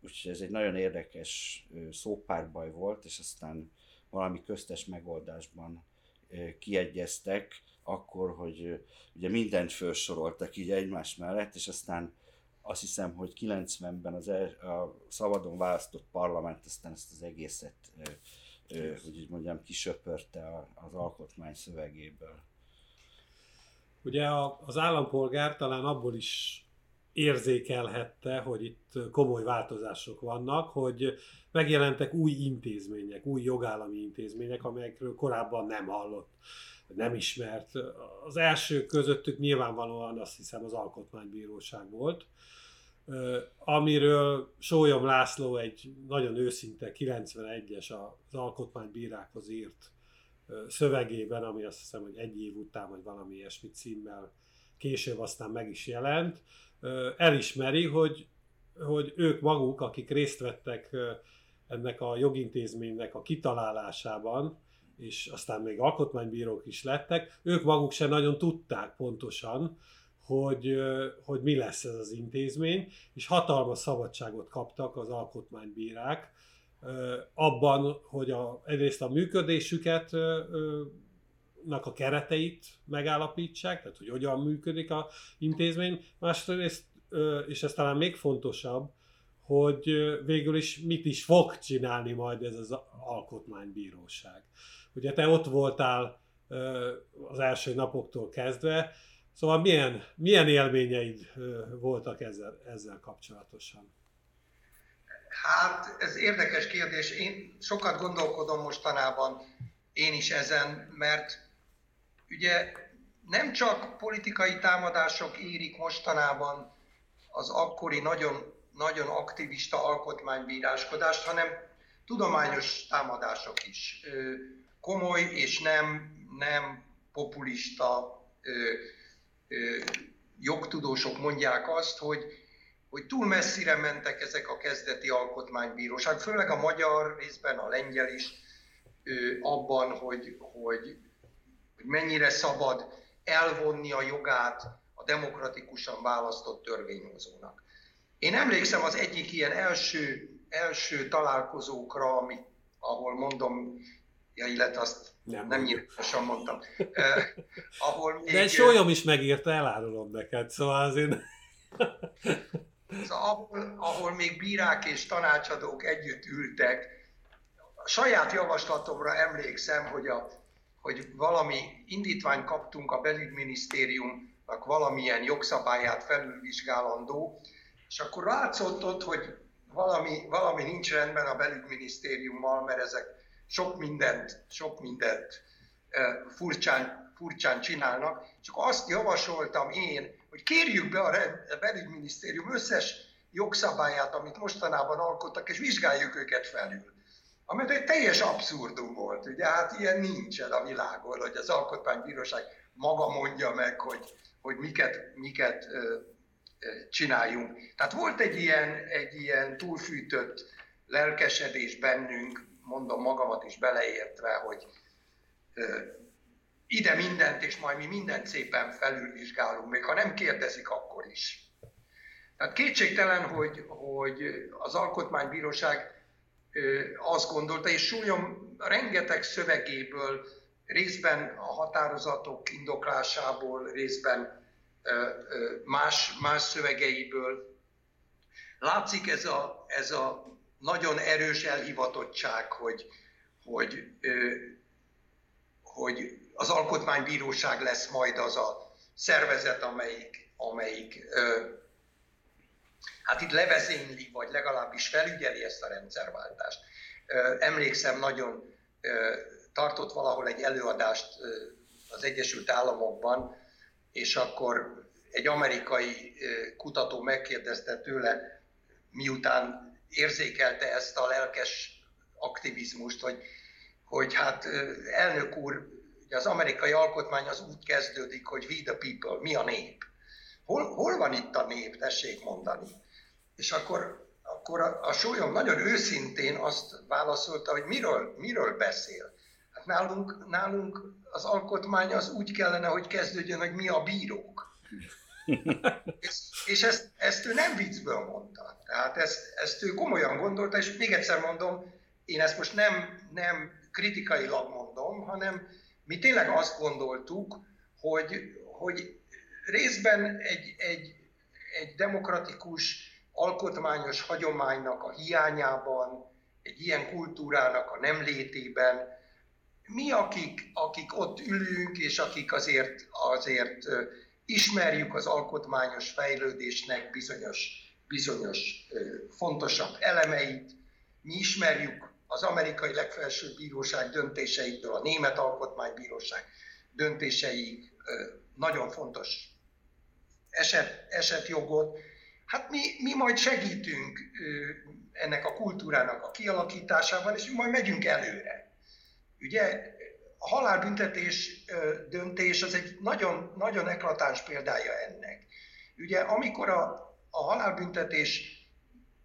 Úgyhogy ez egy nagyon érdekes szópárbaj volt, és aztán valami köztes megoldásban kiegyeztek, akkor, hogy ugye mindent felsoroltak így egymás mellett, és aztán azt hiszem, hogy 90-ben az el, a szabadon választott parlament aztán ezt az egészet, hogy így mondjam, kisöpörte az alkotmány szövegéből. Ugye az állampolgár talán abból is érzékelhette, hogy itt komoly változások vannak, hogy megjelentek új intézmények, új jogállami intézmények, amelyekről korábban nem hallott, nem ismert. Az első közöttük nyilvánvalóan azt hiszem az Alkotmánybíróság volt, amiről Sólyom László egy nagyon őszinte 91-es az alkotmánybírákhoz írt szövegében, ami azt hiszem, hogy egy év után, vagy valami ilyesmi címmel később aztán meg is jelent, elismeri, hogy, hogy ők maguk, akik részt vettek ennek a jogintézménynek a kitalálásában, és aztán még alkotmánybírók is lettek, ők maguk se nagyon tudták pontosan, hogy, hogy mi lesz ez az intézmény, és hatalmas szabadságot kaptak az alkotmánybírák abban, hogy a, egyrészt a működésüket a kereteit megállapítsák, tehát hogy hogyan működik a intézmény, másrészt, és ez talán még fontosabb, hogy végül is mit is fog csinálni majd ez az alkotmánybíróság. Ugye te ott voltál az első napoktól kezdve, szóval milyen, milyen élményeid voltak ezzel, ezzel kapcsolatosan? Hát ez érdekes kérdés. Én sokat gondolkodom mostanában én is ezen, mert ugye nem csak politikai támadások érik mostanában az akkori nagyon, nagyon aktivista alkotmánybíráskodást, hanem tudományos támadások is. Komoly és nem, nem populista jogtudósok mondják azt, hogy, hogy túl messzire mentek ezek a kezdeti alkotmánybíróság, főleg a magyar részben, a lengyel is, abban, hogy, hogy hogy mennyire szabad elvonni a jogát a demokratikusan választott törvényhozónak. Én emlékszem az egyik ilyen első, első találkozókra, ami, ahol mondom, ja, illetve azt nem, nem nyilvánosan mondtam. Eh, ahol még, De Sólyom is megírta, elárulom neked, szóval azért... Szóval ahol, ahol még bírák és tanácsadók együtt ültek, a saját javaslatomra emlékszem, hogy a hogy valami indítványt kaptunk a belügyminisztériumnak valamilyen jogszabályát felülvizsgálandó, és akkor látszott ott, hogy valami, valami nincs rendben a belügyminisztériummal, mert ezek sok mindent, sok mindent furcsán, furcsán csinálnak. Csak azt javasoltam én, hogy kérjük be a belügyminisztérium összes jogszabályát, amit mostanában alkottak, és vizsgáljuk őket felül ami egy teljes abszurdum volt. Ugye hát ilyen nincsen a világon, hogy az alkotmánybíróság maga mondja meg, hogy, hogy miket, miket ö, ö, csináljunk. Tehát volt egy ilyen, egy ilyen túlfűtött lelkesedés bennünk, mondom magamat is beleértve, hogy ö, ide mindent, és majd mi mindent szépen felülvizsgálunk, még ha nem kérdezik, akkor is. Tehát kétségtelen, hogy, hogy az Alkotmánybíróság azt gondolta, és súlyom rengeteg szövegéből, részben a határozatok indoklásából, részben más, más szövegeiből. Látszik ez a, ez a nagyon erős elhivatottság, hogy, hogy, hogy az alkotmánybíróság lesz majd az a szervezet, amelyik, amelyik hát itt levezényli, vagy legalábbis felügyeli ezt a rendszerváltást. Emlékszem, nagyon tartott valahol egy előadást az Egyesült Államokban, és akkor egy amerikai kutató megkérdezte tőle, miután érzékelte ezt a lelkes aktivizmust, hogy, hogy hát elnök úr, az amerikai alkotmány az úgy kezdődik, hogy we the people, mi a nép. Hol, hol van itt a nép, tessék mondani? És akkor, akkor a, a súlyom nagyon őszintén azt válaszolta, hogy miről, miről beszél. Hát nálunk, nálunk az alkotmány az úgy kellene, hogy kezdődjön, hogy mi a bírók. és, és ezt, ezt ő nem viccből mondta. Tehát ezt, ezt ő komolyan gondolta, és még egyszer mondom, én ezt most nem, nem kritikailag mondom, hanem mi tényleg azt gondoltuk, hogy, hogy részben egy, egy, egy demokratikus alkotmányos hagyománynak a hiányában, egy ilyen kultúrának a nem létében, mi, akik, akik ott ülünk, és akik azért, azért ismerjük az alkotmányos fejlődésnek bizonyos, bizonyos fontosabb elemeit, mi ismerjük az amerikai legfelsőbb bíróság döntéseitől, a német alkotmánybíróság döntéseig nagyon fontos eset, esetjogot, hát mi, mi majd segítünk ennek a kultúrának a kialakításában, és mi majd megyünk előre. Ugye a halálbüntetés döntés az egy nagyon, nagyon eklatáns példája ennek. Ugye amikor a, a halálbüntetés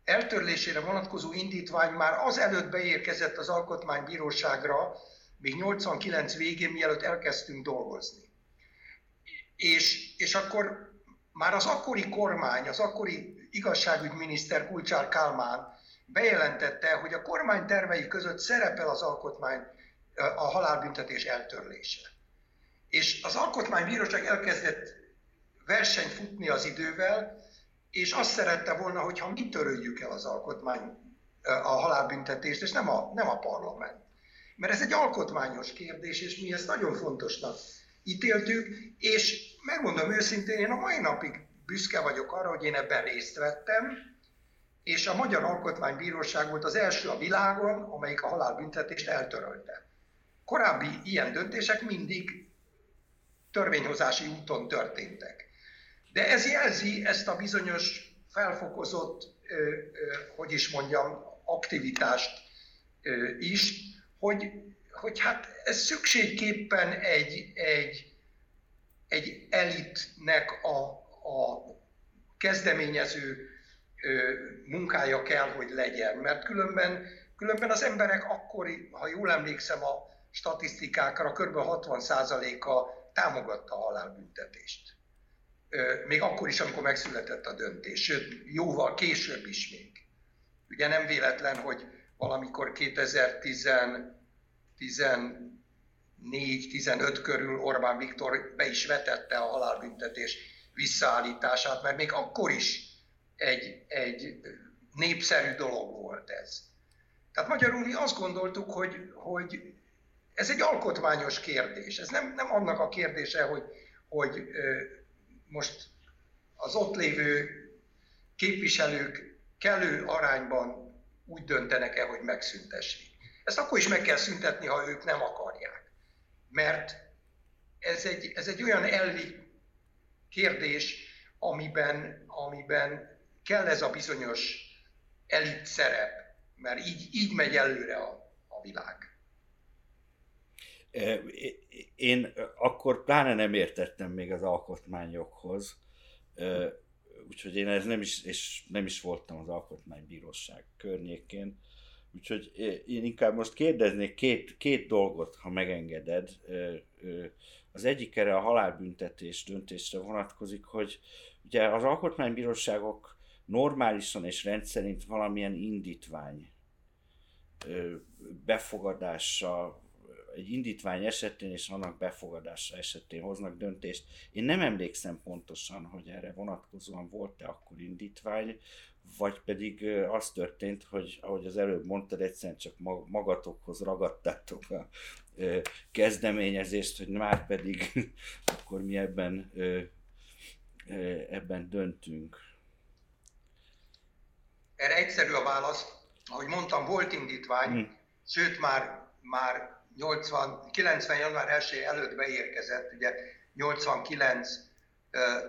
eltörlésére vonatkozó indítvány már az előtt beérkezett az alkotmánybíróságra, még 89 végén, mielőtt elkezdtünk dolgozni. És, és akkor már az akkori kormány, az akkori igazságügyminiszter Kulcsár Kálmán bejelentette, hogy a kormány tervei között szerepel az alkotmány a halálbüntetés eltörlése. És az alkotmánybíróság elkezdett versenyt futni az idővel, és azt szerette volna, hogyha mi töröljük el az alkotmány a halálbüntetést, és nem a, nem a parlament. Mert ez egy alkotmányos kérdés, és mi ezt nagyon fontosnak ítéltük, és megmondom őszintén, én a mai napig büszke vagyok arra, hogy én ebben részt vettem, és a Magyar Alkotmánybíróság volt az első a világon, amelyik a halálbüntetést eltörölte. Korábbi ilyen döntések mindig törvényhozási úton történtek. De ez jelzi ezt a bizonyos felfokozott, hogy is mondjam, aktivitást is, hogy, hogy hát ez szükségképpen egy, egy, egy elitnek a, a kezdeményező munkája kell, hogy legyen. Mert különben, különben az emberek akkor, ha jól emlékszem a statisztikákra, kb. 60%-a támogatta a halálbüntetést még akkor is, amikor megszületett a döntés, sőt, jóval később is még. Ugye nem véletlen, hogy valamikor 2014-15 körül Orbán Viktor be is vetette a halálbüntetés visszaállítását, mert még akkor is egy, egy népszerű dolog volt ez. Tehát magyarul mi azt gondoltuk, hogy, hogy ez egy alkotmányos kérdés. Ez nem, nem annak a kérdése, hogy, hogy most az ott lévő képviselők kellő arányban úgy döntenek-e, hogy megszüntessék. Ezt akkor is meg kell szüntetni, ha ők nem akarják. Mert ez egy, ez egy olyan elvi kérdés, amiben, amiben kell ez a bizonyos elit szerep, mert így, így megy előre a, a világ. Én akkor pláne nem értettem még az alkotmányokhoz, úgyhogy én ez nem is, és nem is voltam az alkotmánybíróság környékén, úgyhogy én inkább most kérdeznék két, két dolgot, ha megengeded. Az egyik erre a halálbüntetés döntésre vonatkozik, hogy ugye az alkotmánybíróságok normálisan és rendszerint valamilyen indítvány befogadása egy indítvány esetén és annak befogadása esetén hoznak döntést. Én nem emlékszem pontosan, hogy erre vonatkozóan volt-e akkor indítvány, vagy pedig az történt, hogy ahogy az előbb mondtad, egyszerűen csak magatokhoz ragadtátok a kezdeményezést, hogy már pedig akkor mi ebben, ebben döntünk. Erre egyszerű a válasz. Ahogy mondtam, volt indítvány, hmm. sőt már, már 80, 90. január 1 előtt beérkezett, ugye 89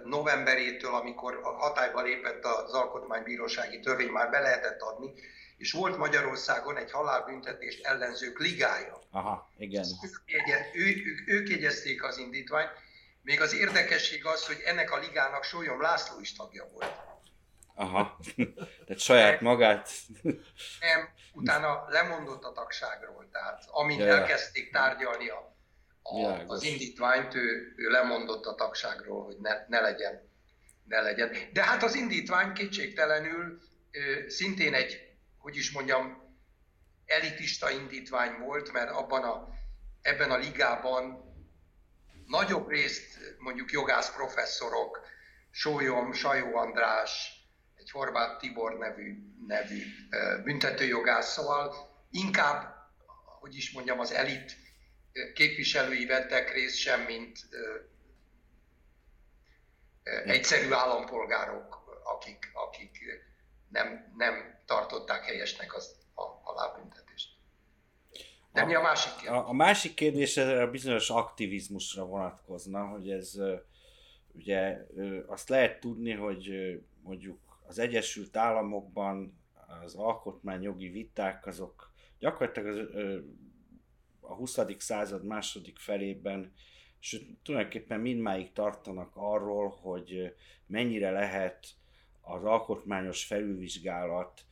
novemberétől, amikor hatályba lépett az alkotmánybírósági törvény, már be lehetett adni, és volt Magyarországon egy halálbüntetést ellenzők ligája. Aha, igen. Ők, ők, ők jegyezték az indítványt. Még az érdekesség az, hogy ennek a ligának Sólyom László is tagja volt. Aha, tehát saját magát. Nem, utána lemondott a tagságról, tehát amint ja. elkezdték tárgyalni a, a, az indítványt, ő, ő lemondott a tagságról, hogy ne, ne legyen. Ne legyen. De hát az indítvány kétségtelenül ö, szintén egy, hogy is mondjam, elitista indítvány volt, mert abban a, ebben a ligában nagyobb részt mondjuk jogász professzorok, Sólyom, Sajó András, egy Horváth Tibor nevű, nevű büntetőjogásszal, inkább, hogy is mondjam, az elit képviselői vettek részt, sem mint egyszerű állampolgárok, akik, akik nem, nem tartották helyesnek az, a halálbüntetést. De a, mi a másik kérdés? A, a másik kérdés a bizonyos aktivizmusra vonatkozna, hogy ez ugye azt lehet tudni, hogy mondjuk az Egyesült Államokban az alkotmányjogi viták azok gyakorlatilag az, a 20. század második felében és tulajdonképpen mindmáig tartanak arról, hogy mennyire lehet az alkotmányos felülvizsgálat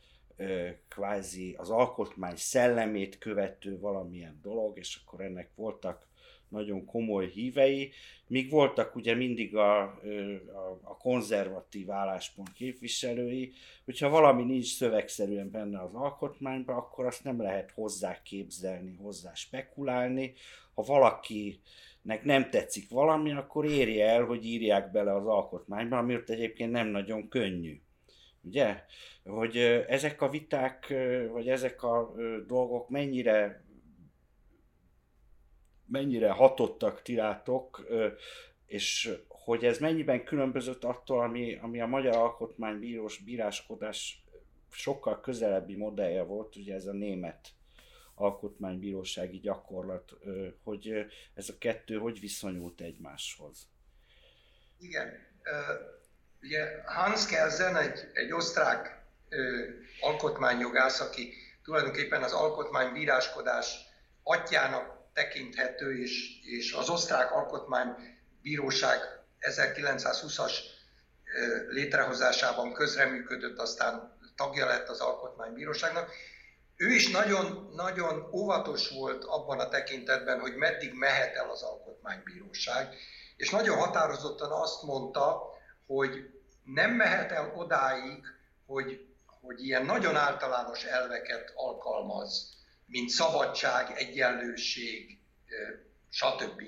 kvázi az alkotmány szellemét követő valamilyen dolog, és akkor ennek voltak nagyon komoly hívei, míg voltak ugye mindig a, a, a konzervatív álláspont képviselői, hogyha valami nincs szövegszerűen benne az alkotmányban, akkor azt nem lehet hozzá képzelni, hozzá spekulálni. Ha valakinek nem tetszik valami, akkor érje el, hogy írják bele az alkotmányba, amit egyébként nem nagyon könnyű. Ugye? Hogy ezek a viták, vagy ezek a dolgok mennyire mennyire hatottak tirátok, és hogy ez mennyiben különbözött attól, ami, ami a Magyar Alkotmánybírós bíráskodás sokkal közelebbi modellje volt, ugye ez a német alkotmánybírósági gyakorlat, hogy ez a kettő hogy viszonyult egymáshoz? Igen. Ugye Hans Kelsen egy, egy osztrák alkotmányjogász, aki tulajdonképpen az alkotmánybíráskodás atyának tekinthető, és, és az osztrák alkotmánybíróság 1920-as létrehozásában közreműködött, aztán tagja lett az alkotmánybíróságnak. Ő is nagyon, nagyon óvatos volt abban a tekintetben, hogy meddig mehet el az alkotmánybíróság, és nagyon határozottan azt mondta, hogy nem mehet el odáig, hogy, hogy ilyen nagyon általános elveket alkalmaz, mint szabadság, egyenlőség, stb.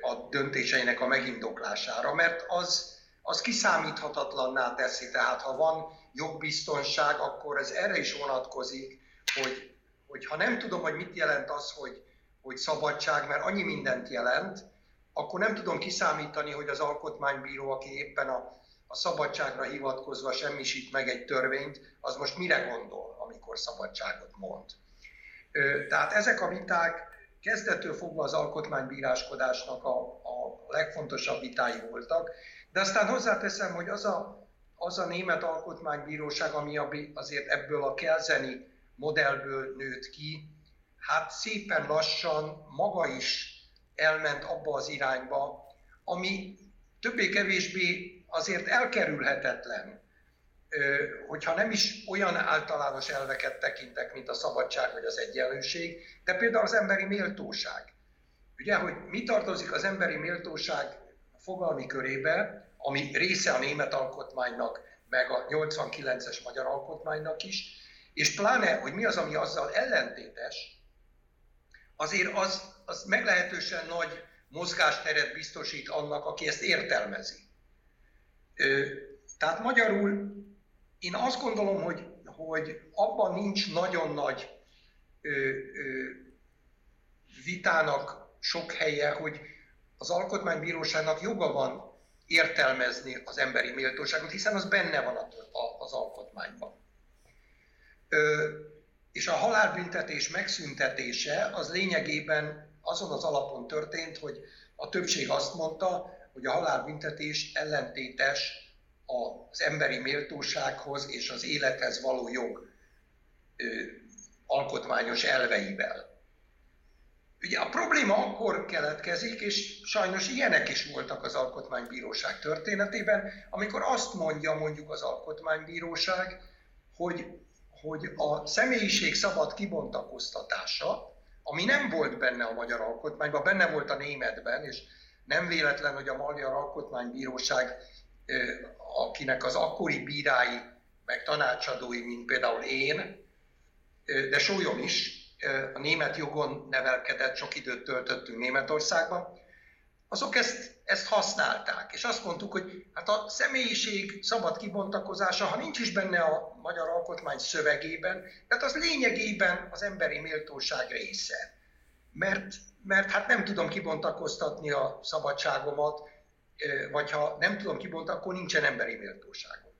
a döntéseinek a megindoklására, mert az, az kiszámíthatatlanná teszi. Tehát ha van jogbiztonság, akkor ez erre is vonatkozik, hogy, hogy ha nem tudom, hogy mit jelent az, hogy, hogy szabadság, mert annyi mindent jelent, akkor nem tudom kiszámítani, hogy az alkotmánybíró, aki éppen a, a szabadságra hivatkozva semmisít meg egy törvényt, az most mire gondol, amikor szabadságot mond. Tehát ezek a viták kezdettől fogva az alkotmánybíráskodásnak a, a legfontosabb vitái voltak, de aztán hozzáteszem, hogy az a, az a német alkotmánybíróság, ami azért ebből a kelzeni modellből nőtt ki, hát szépen lassan maga is elment abba az irányba, ami többé-kevésbé azért elkerülhetetlen hogyha nem is olyan általános elveket tekintek, mint a szabadság vagy az egyenlőség, de például az emberi méltóság. Ugye, hogy mi tartozik az emberi méltóság fogalmi körébe, ami része a német alkotmánynak, meg a 89-es magyar alkotmánynak is, és pláne, hogy mi az, ami azzal ellentétes, azért az, az meglehetősen nagy mozgásteret biztosít annak, aki ezt értelmezi. Tehát magyarul én azt gondolom, hogy, hogy abban nincs nagyon nagy ö, ö, vitának sok helye, hogy az alkotmánybíróságnak joga van értelmezni az emberi méltóságot, hiszen az benne van az alkotmányban. Ö, és a halálbüntetés megszüntetése az lényegében azon az alapon történt, hogy a többség azt mondta, hogy a halálbüntetés ellentétes az emberi méltósághoz és az élethez való jog ö, alkotmányos elveivel. Ugye a probléma akkor keletkezik, és sajnos ilyenek is voltak az Alkotmánybíróság történetében, amikor azt mondja mondjuk az Alkotmánybíróság, hogy, hogy a személyiség szabad kibontakoztatása, ami nem volt benne a magyar alkotmányban, benne volt a németben, és nem véletlen, hogy a Magyar Alkotmánybíróság akinek az akkori bírái, meg tanácsadói, mint például én, de Sólyom is, a német jogon nevelkedett, sok időt töltöttünk Németországban, azok ezt, ezt használták, és azt mondtuk, hogy hát a személyiség szabad kibontakozása, ha nincs is benne a magyar alkotmány szövegében, tehát az lényegében az emberi méltóság része. Mert, mert hát nem tudom kibontakoztatni a szabadságomat, vagy ha nem tudom kibontani, akkor nincsen emberi méltóságom.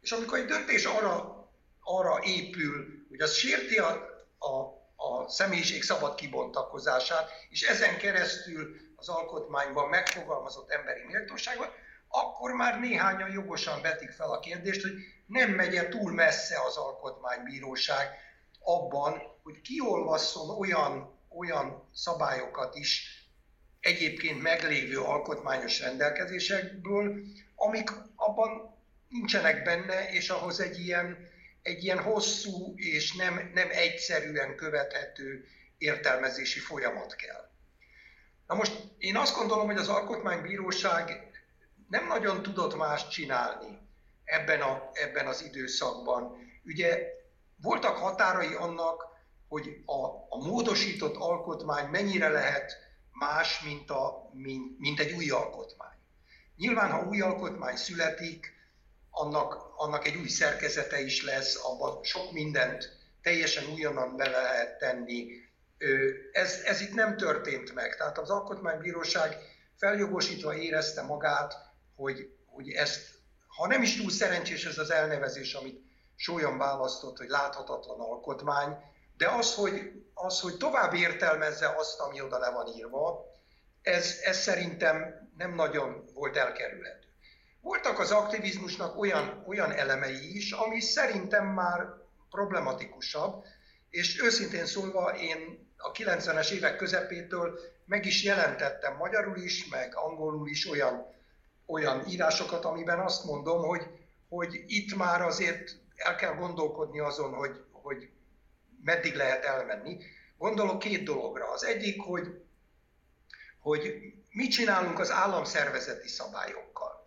És amikor egy döntés arra, arra épül, hogy az sérti a, a, a személyiség szabad kibontakozását, és ezen keresztül az alkotmányban megfogalmazott emberi méltóságot, akkor már néhányan jogosan vetik fel a kérdést, hogy nem megye túl messze az alkotmánybíróság abban, hogy kiolvasszon olyan, olyan szabályokat is egyébként meglévő alkotmányos rendelkezésekből, amik abban nincsenek benne, és ahhoz egy ilyen, egy ilyen hosszú és nem, nem egyszerűen követhető értelmezési folyamat kell. Na most én azt gondolom, hogy az Alkotmánybíróság nem nagyon tudott más csinálni ebben, a, ebben az időszakban. Ugye voltak határai annak, hogy a, a módosított alkotmány mennyire lehet más, mint, a, mint, mint egy új alkotmány. Nyilván, ha új alkotmány születik, annak, annak egy új szerkezete is lesz, abban sok mindent teljesen újonnan be lehet tenni. Ez, ez itt nem történt meg. Tehát az Alkotmánybíróság feljogosítva érezte magát, hogy, hogy ezt, ha nem is túl szerencsés ez az elnevezés, amit Sólyom választott, hogy láthatatlan alkotmány, de az, hogy, az, hogy tovább értelmezze azt, ami oda le van írva, ez, ez szerintem nem nagyon volt elkerülhető. Voltak az aktivizmusnak olyan, olyan elemei is, ami szerintem már problematikusabb, és őszintén szólva én a 90-es évek közepétől meg is jelentettem magyarul is, meg angolul is olyan, olyan írásokat, amiben azt mondom, hogy, hogy itt már azért el kell gondolkodni azon, hogy, meddig lehet elmenni. Gondolok két dologra. Az egyik, hogy, hogy mit csinálunk az államszervezeti szabályokkal.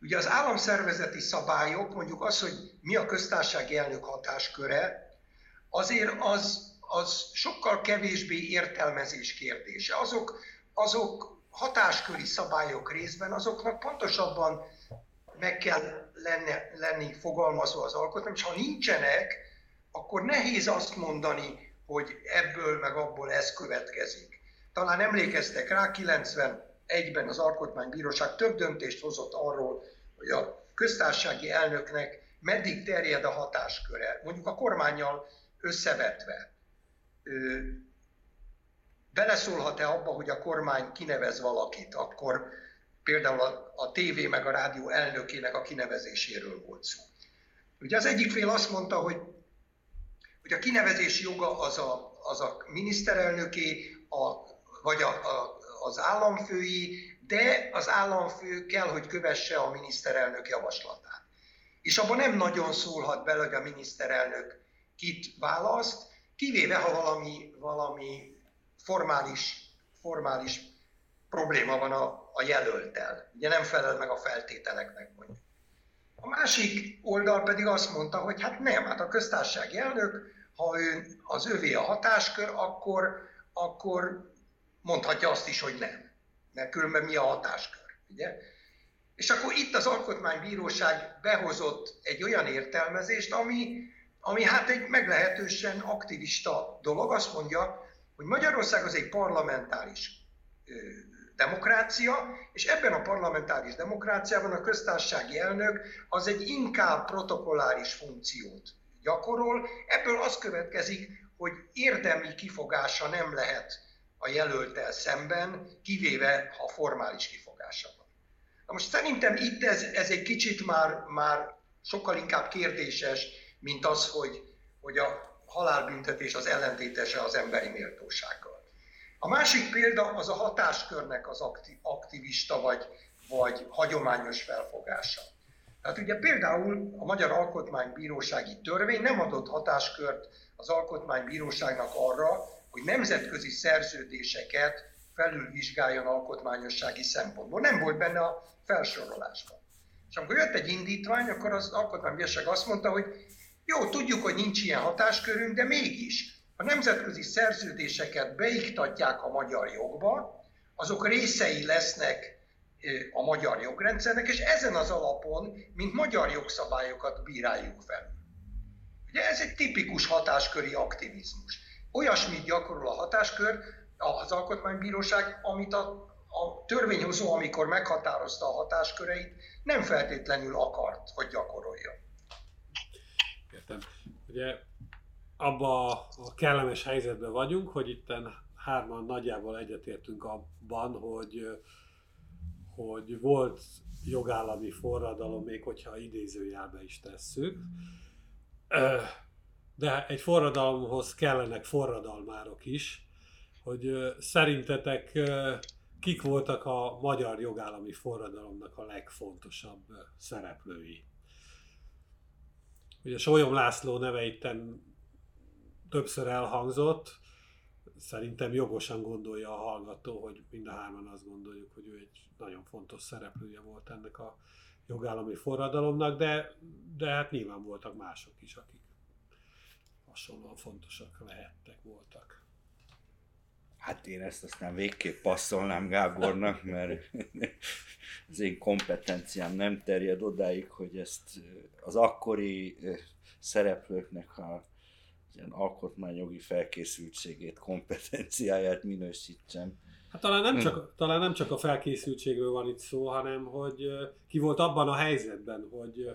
Ugye az államszervezeti szabályok, mondjuk az, hogy mi a köztársasági elnök hatásköre, azért az, az sokkal kevésbé értelmezés kérdése. Azok, azok hatásköri szabályok részben, azoknak pontosabban meg kell lenne, lenni fogalmazva az alkotmány, és ha nincsenek, akkor nehéz azt mondani, hogy ebből meg abból ez következik. Talán emlékeztek rá, 91-ben az Alkotmánybíróság több döntést hozott arról, hogy a köztársasági elnöknek meddig terjed a hatásköre, mondjuk a kormányjal összevetve. beleszólhat-e abba, hogy a kormány kinevez valakit, akkor például a, a TV meg a rádió elnökének a kinevezéséről volt szó. Ugye az egyik fél azt mondta, hogy hogy a kinevezési joga az a, az a miniszterelnöké, a, vagy a, a, az államfői, de az államfő kell, hogy kövesse a miniszterelnök javaslatát. És abban nem nagyon szólhat bele, hogy a miniszterelnök kit választ, kivéve, ha valami, valami formális, formális probléma van a, a jelöltel. Ugye nem felel meg a feltételeknek mondjuk. A másik oldal pedig azt mondta, hogy hát nem, hát a köztársasági elnök, ha ő, az övé a hatáskör, akkor, akkor mondhatja azt is, hogy nem. Mert különben mi a hatáskör, ugye? És akkor itt az Alkotmánybíróság behozott egy olyan értelmezést, ami, ami hát egy meglehetősen aktivista dolog. Azt mondja, hogy Magyarország az egy parlamentáris demokrácia, és ebben a parlamentáris demokráciában a köztársasági elnök az egy inkább protokolláris funkciót gyakorol. Ebből az következik, hogy érdemi kifogása nem lehet a jelöltel szemben, kivéve ha formális kifogása van. Na most szerintem itt ez, ez egy kicsit már, már sokkal inkább kérdéses, mint az, hogy, hogy a halálbüntetés az ellentétese az emberi méltósággal. A másik példa az a hatáskörnek az aktivista vagy, vagy hagyományos felfogása. Tehát ugye például a Magyar Alkotmánybírósági Törvény nem adott hatáskört az Alkotmánybíróságnak arra, hogy nemzetközi szerződéseket felülvizsgáljon alkotmányossági szempontból. Nem volt benne a felsorolásban. És amikor jött egy indítvány, akkor az Alkotmánybíróság azt mondta, hogy jó, tudjuk, hogy nincs ilyen hatáskörünk, de mégis a nemzetközi szerződéseket beiktatják a magyar jogba, azok részei lesznek a magyar jogrendszernek, és ezen az alapon, mint magyar jogszabályokat bíráljuk fel. Ugye ez egy tipikus hatásköri aktivizmus. Olyasmit gyakorol a hatáskör, az alkotmánybíróság, amit a, a törvényhozó, amikor meghatározta a hatásköreit, nem feltétlenül akart, hogy gyakorolja. Értem. Ugye abba a kellemes helyzetben vagyunk, hogy itt hárman nagyjából egyetértünk abban, hogy, hogy volt jogállami forradalom, még hogyha idézőjelbe is tesszük. De egy forradalomhoz kellenek forradalmárok is, hogy szerintetek kik voltak a magyar jogállami forradalomnak a legfontosabb szereplői? Ugye Solyom László neve itten többször elhangzott, szerintem jogosan gondolja a hallgató, hogy mind a hárman azt gondoljuk, hogy ő egy nagyon fontos szereplője volt ennek a jogállami forradalomnak, de, de hát nyilván voltak mások is, akik hasonlóan fontosak lehettek, voltak. Hát én ezt aztán végképp passzolnám Gábornak, mert az én kompetenciám nem terjed odáig, hogy ezt az akkori szereplőknek a ilyen alkotmányjogi felkészültségét, kompetenciáját minősítsem. Hát talán nem, hm. csak, talán nem csak a felkészültségről van itt szó, hanem hogy ki volt abban a helyzetben, hogy,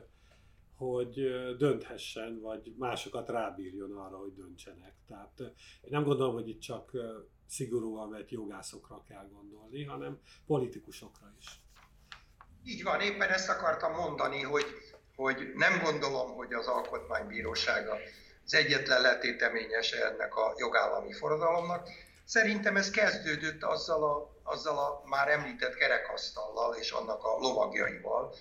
hogy dönthessen, vagy másokat rábírjon arra, hogy döntsenek. Tehát én nem gondolom, hogy itt csak szigorúan vett jogászokra kell gondolni, hanem politikusokra is. Így van, éppen ezt akartam mondani, hogy, hogy nem gondolom, hogy az alkotmánybírósága az egyetlen letéteményes ennek a jogállami forradalomnak. Szerintem ez kezdődött azzal a, azzal a már említett kerekasztallal és annak a lovagjaival,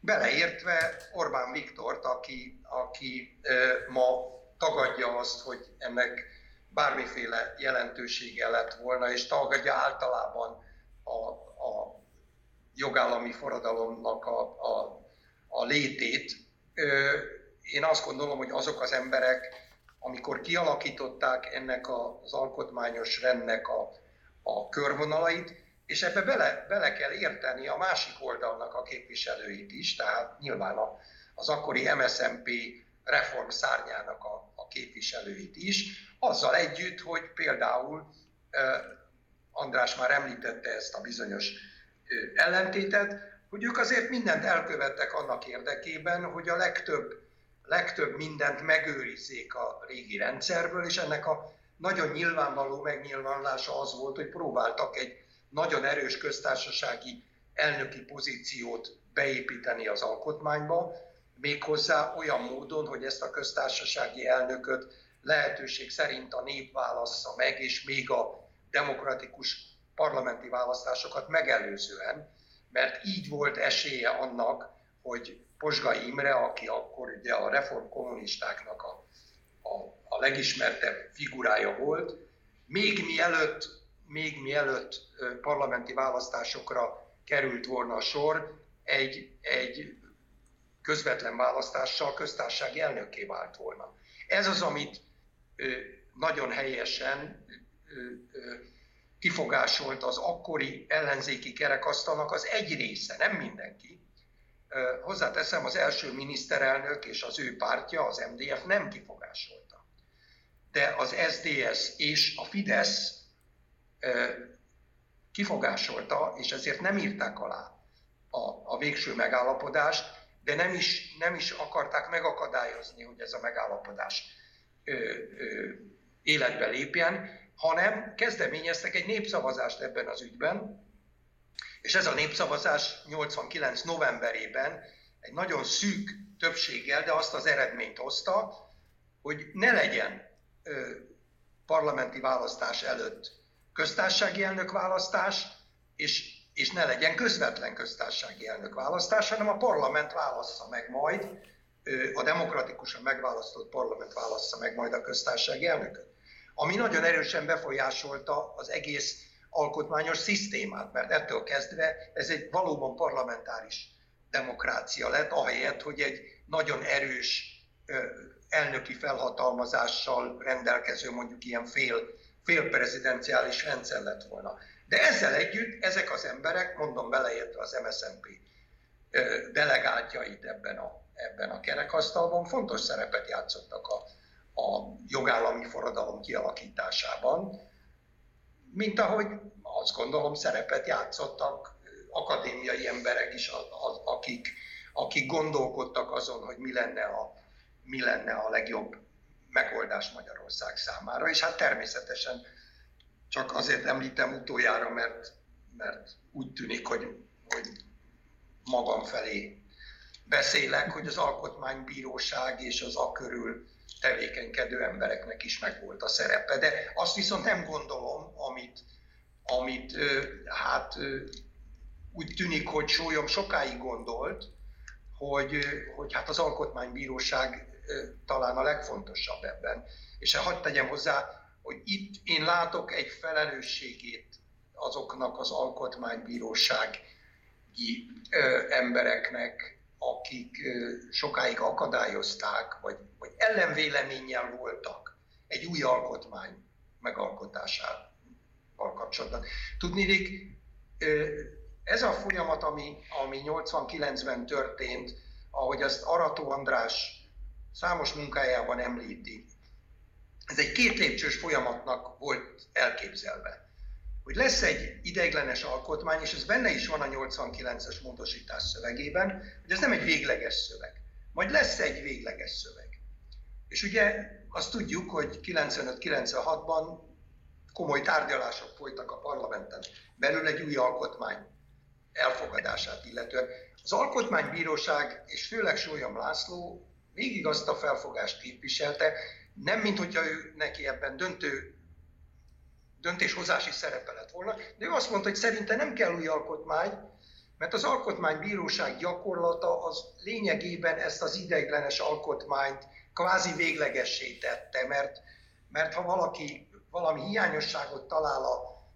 beleértve Orbán Viktort, aki, aki ma tagadja azt, hogy ennek bármiféle jelentősége lett volna, és tagadja általában a, a jogállami forradalomnak a, a, a létét. Én azt gondolom, hogy azok az emberek, amikor kialakították ennek az alkotmányos rendnek a, a körvonalait, és ebbe bele, bele kell érteni a másik oldalnak a képviselőit is, tehát nyilván a, az akkori MSZMP reform szárnyának a, a képviselőit is, azzal együtt, hogy például András már említette ezt a bizonyos ellentétet, hogy ők azért mindent elkövettek annak érdekében, hogy a legtöbb, legtöbb mindent megőrizzék a régi rendszerből, és ennek a nagyon nyilvánvaló megnyilvánulása az volt, hogy próbáltak egy nagyon erős köztársasági elnöki pozíciót beépíteni az alkotmányba, méghozzá olyan módon, hogy ezt a köztársasági elnököt lehetőség szerint a nép válassza meg, és még a demokratikus parlamenti választásokat megelőzően, mert így volt esélye annak, hogy Posgai Imre, aki akkor ugye a reformkommunistáknak a, a, a legismertebb figurája volt, még mielőtt, még mielőtt parlamenti választásokra került volna a sor, egy, egy közvetlen választással köztársasági elnökké vált volna. Ez az, amit nagyon helyesen kifogásolt az akkori ellenzéki kerekasztalnak az egy része, nem mindenki. Hozzáteszem, az első miniszterelnök és az ő pártja, az MDF nem kifogásolta. De az SDS és a Fidesz kifogásolta, és ezért nem írták alá a, a végső megállapodást, de nem is, nem is akarták megakadályozni, hogy ez a megállapodás ö, ö, életbe lépjen, hanem kezdeményeztek egy népszavazást ebben az ügyben, és ez a népszavazás 89 novemberében egy nagyon szűk többséggel, de azt az eredményt hozta, hogy ne legyen ö, parlamenti választás előtt köztársasági elnök választás, és, és ne legyen közvetlen köztársasági elnök választás, hanem a parlament válassza meg majd, ö, a demokratikusan megválasztott parlament válassza meg majd a köztársasági elnököt. Ami nagyon erősen befolyásolta az egész alkotmányos szisztémát, mert ettől kezdve ez egy valóban parlamentáris demokrácia lett, ahelyett, hogy egy nagyon erős elnöki felhatalmazással rendelkező mondjuk ilyen fél, félprezidenciális rendszer lett volna. De ezzel együtt ezek az emberek, mondom beleértve az MSZNP delegáltjait ebben a, ebben a kerekasztalban, fontos szerepet játszottak a, a jogállami forradalom kialakításában, mint ahogy azt gondolom szerepet játszottak akadémiai emberek is, akik, akik gondolkodtak azon, hogy mi lenne, a, mi lenne a legjobb megoldás Magyarország számára. És hát természetesen csak azért említem utoljára, mert, mert úgy tűnik, hogy, hogy magam felé beszélek, hogy az alkotmánybíróság és az a körül tevékenykedő embereknek is megvolt a szerepe. De azt viszont nem gondolom, amit, amit hát úgy tűnik, hogy Sólyom sokáig gondolt, hogy, hogy hát az alkotmánybíróság talán a legfontosabb ebben. És hadd tegyem hozzá, hogy itt én látok egy felelősségét azoknak az alkotmánybírósági embereknek, akik sokáig akadályozták, vagy, vagy ellenvéleménnyel voltak egy új alkotmány megalkotásával kapcsolatban. Tudnék, ez a folyamat, ami, ami 89-ben történt, ahogy azt Arató András számos munkájában említi, ez egy két lépcsős folyamatnak volt elképzelve. Hogy lesz egy ideiglenes alkotmány, és ez benne is van a 89-es módosítás szövegében, hogy ez nem egy végleges szöveg. Majd lesz egy végleges szöveg. És ugye azt tudjuk, hogy 95-96-ban komoly tárgyalások folytak a parlamenten belül egy új alkotmány elfogadását illetően. Az Alkotmánybíróság és főleg Sólyom László végig azt a felfogást képviselte, nem mint hogyha ő neki ebben döntő döntéshozási szerepe lett volna, de ő azt mondta, hogy szerinte nem kell új alkotmány, mert az alkotmánybíróság gyakorlata az lényegében ezt az ideiglenes alkotmányt kvázi véglegessé tette, mert, mert ha valaki valami hiányosságot talál a,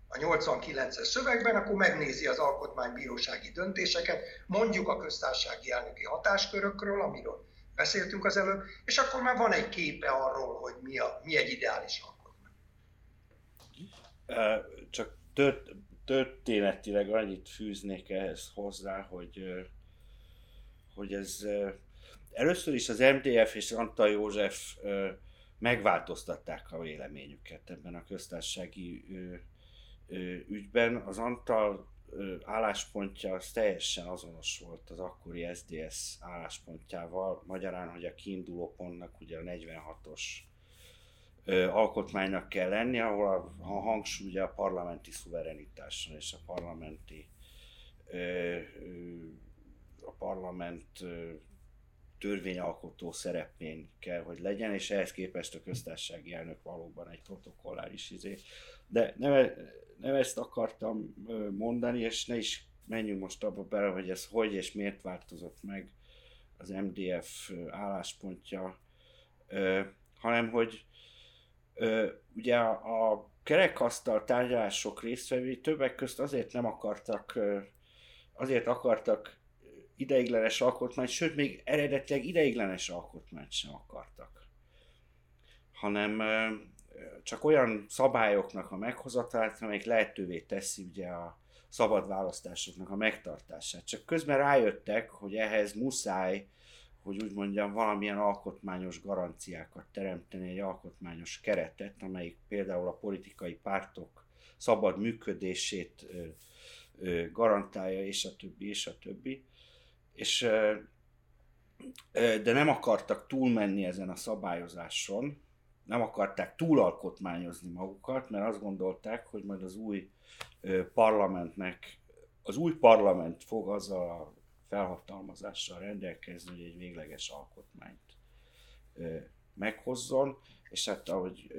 a 89-es szövegben, akkor megnézi az alkotmánybírósági döntéseket, mondjuk a köztársasági elnöki hatáskörökről, amiről beszéltünk az előbb, és akkor már van egy képe arról, hogy mi, a, mi egy ideális alkotmány. Csak tört, történetileg annyit fűznék ehhez hozzá, hogy, hogy ez először is az MDF és Antal József megváltoztatták a véleményüket ebben a köztársasági ügyben. Az Antal álláspontja az teljesen azonos volt az akkori SDS álláspontjával, magyarán, hogy a kiinduló pontnak ugye a 46-os alkotmánynak kell lenni, ahol a, hangsúly a parlamenti szuverenitáson és a parlamenti a parlament törvényalkotó szerepén kell, hogy legyen, és ehhez képest a köztársasági elnök valóban egy protokolláris izé. De nem, nem ezt akartam mondani, és ne is menjünk most abba bele, hogy ez hogy és miért változott meg az MDF álláspontja, hanem hogy ugye a, kerekasztal tárgyalások résztvevői többek közt azért nem akartak, azért akartak ideiglenes alkotmányt, sőt, még eredetileg ideiglenes alkotmányt sem akartak. Hanem csak olyan szabályoknak a meghozatalát, amelyik lehetővé teszi ugye a szabad választásoknak a megtartását. Csak közben rájöttek, hogy ehhez muszáj, hogy úgy mondjam, valamilyen alkotmányos garanciákat teremteni, egy alkotmányos keretet, amelyik például a politikai pártok szabad működését garantálja, és a többi, és a többi. És de nem akartak túlmenni ezen a szabályozáson, nem akarták túlalkotmányozni magukat, mert azt gondolták, hogy majd az új parlamentnek, az új parlament fog azzal a felhatalmazással rendelkezni, hogy egy végleges alkotmányt meghozzon, és hát ahogy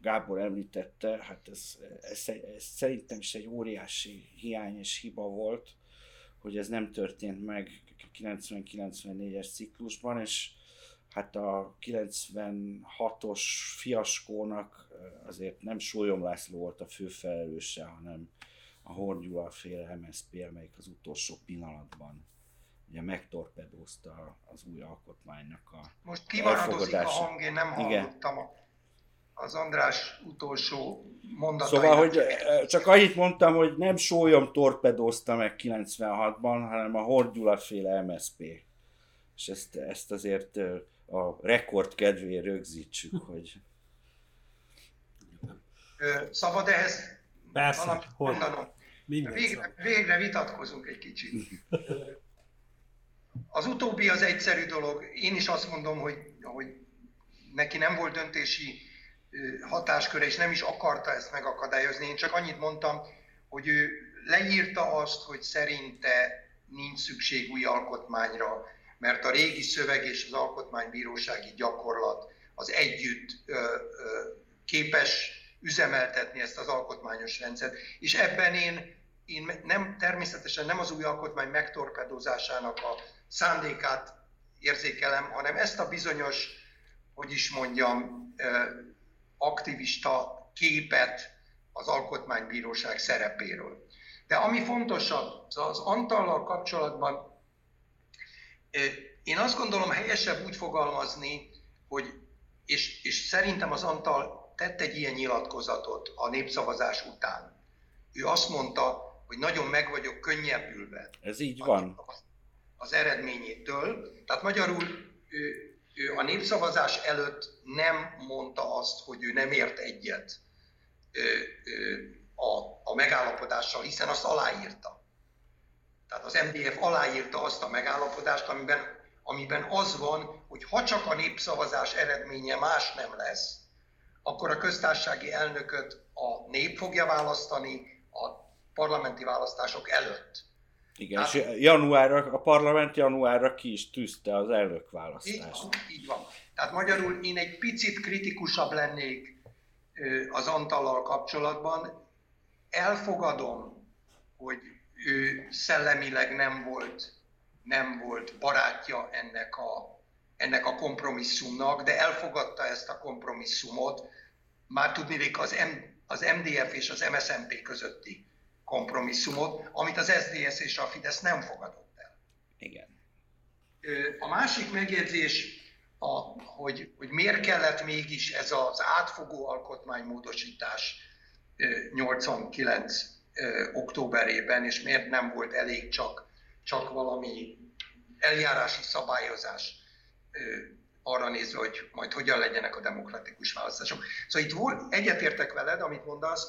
Gábor említette, hát ez, ez, ez szerintem is egy óriási hiány és hiba volt, hogy ez nem történt meg 90-94-es ciklusban, és hát a 96-os fiaskónak azért nem Sólyom László volt a főfelelőse, hanem a Horn féle MSZP, amelyik az utolsó pillanatban ugye megtorpedózta az új alkotmánynak a Most kimaradozik a hang, én nem hallottam a az András utolsó mondatait. Szóval, hogy csak annyit mondtam, hogy nem sólyom torpedózta meg 96-ban, hanem a Hordgyula féle MSP. És ezt, ezt azért a rekord kedvéért rögzítsük, hogy... Szabad ehhez Persze, hogy Végre, végre vitatkozunk egy kicsit. Az utóbbi az egyszerű dolog. Én is azt mondom, hogy, hogy neki nem volt döntési hatásköre, és nem is akarta ezt megakadályozni. Én csak annyit mondtam, hogy ő leírta azt, hogy szerinte nincs szükség új alkotmányra, mert a régi szöveg és az alkotmánybírósági gyakorlat az együtt ö, ö, képes üzemeltetni ezt az alkotmányos rendszert. És ebben én, én nem, természetesen nem az új alkotmány megtorpedozásának a szándékát érzékelem, hanem ezt a bizonyos, hogy is mondjam, aktivista képet az alkotmánybíróság szerepéről. De ami fontosabb, az Antallal kapcsolatban én azt gondolom helyesebb úgy fogalmazni, hogy, és, és szerintem az Antal tett egy ilyen nyilatkozatot a népszavazás után. Ő azt mondta, hogy nagyon meg vagyok könnyebbülve. Ez így van. Az eredményétől. Tehát magyarul ő, ő a népszavazás előtt nem mondta azt, hogy ő nem ért egyet a, a megállapodással, hiszen azt aláírta. Tehát az MDF aláírta azt a megállapodást, amiben, amiben az van, hogy ha csak a népszavazás eredménye más nem lesz, akkor a köztársasági elnököt a nép fogja választani a parlamenti választások előtt. Igen, hát, és januárra, a parlament januárra ki is tűzte az elnökválasztást. Így van, így van. Tehát magyarul én egy picit kritikusabb lennék az Antallal kapcsolatban. Elfogadom, hogy ő szellemileg nem volt, nem volt barátja ennek a, ennek a kompromisszumnak, de elfogadta ezt a kompromisszumot, már tudnék az, M, az MDF és az MSZNP közötti kompromisszumot, amit az SDS és a Fidesz nem fogadott el. Igen. A másik megjegyzés, a, hogy, hogy miért kellett mégis ez az átfogó alkotmánymódosítás 89 októberében, és miért nem volt elég csak, csak valami eljárási szabályozás arra nézve, hogy majd hogyan legyenek a demokratikus választások. Szóval itt volt, egyetértek veled, amit mondasz,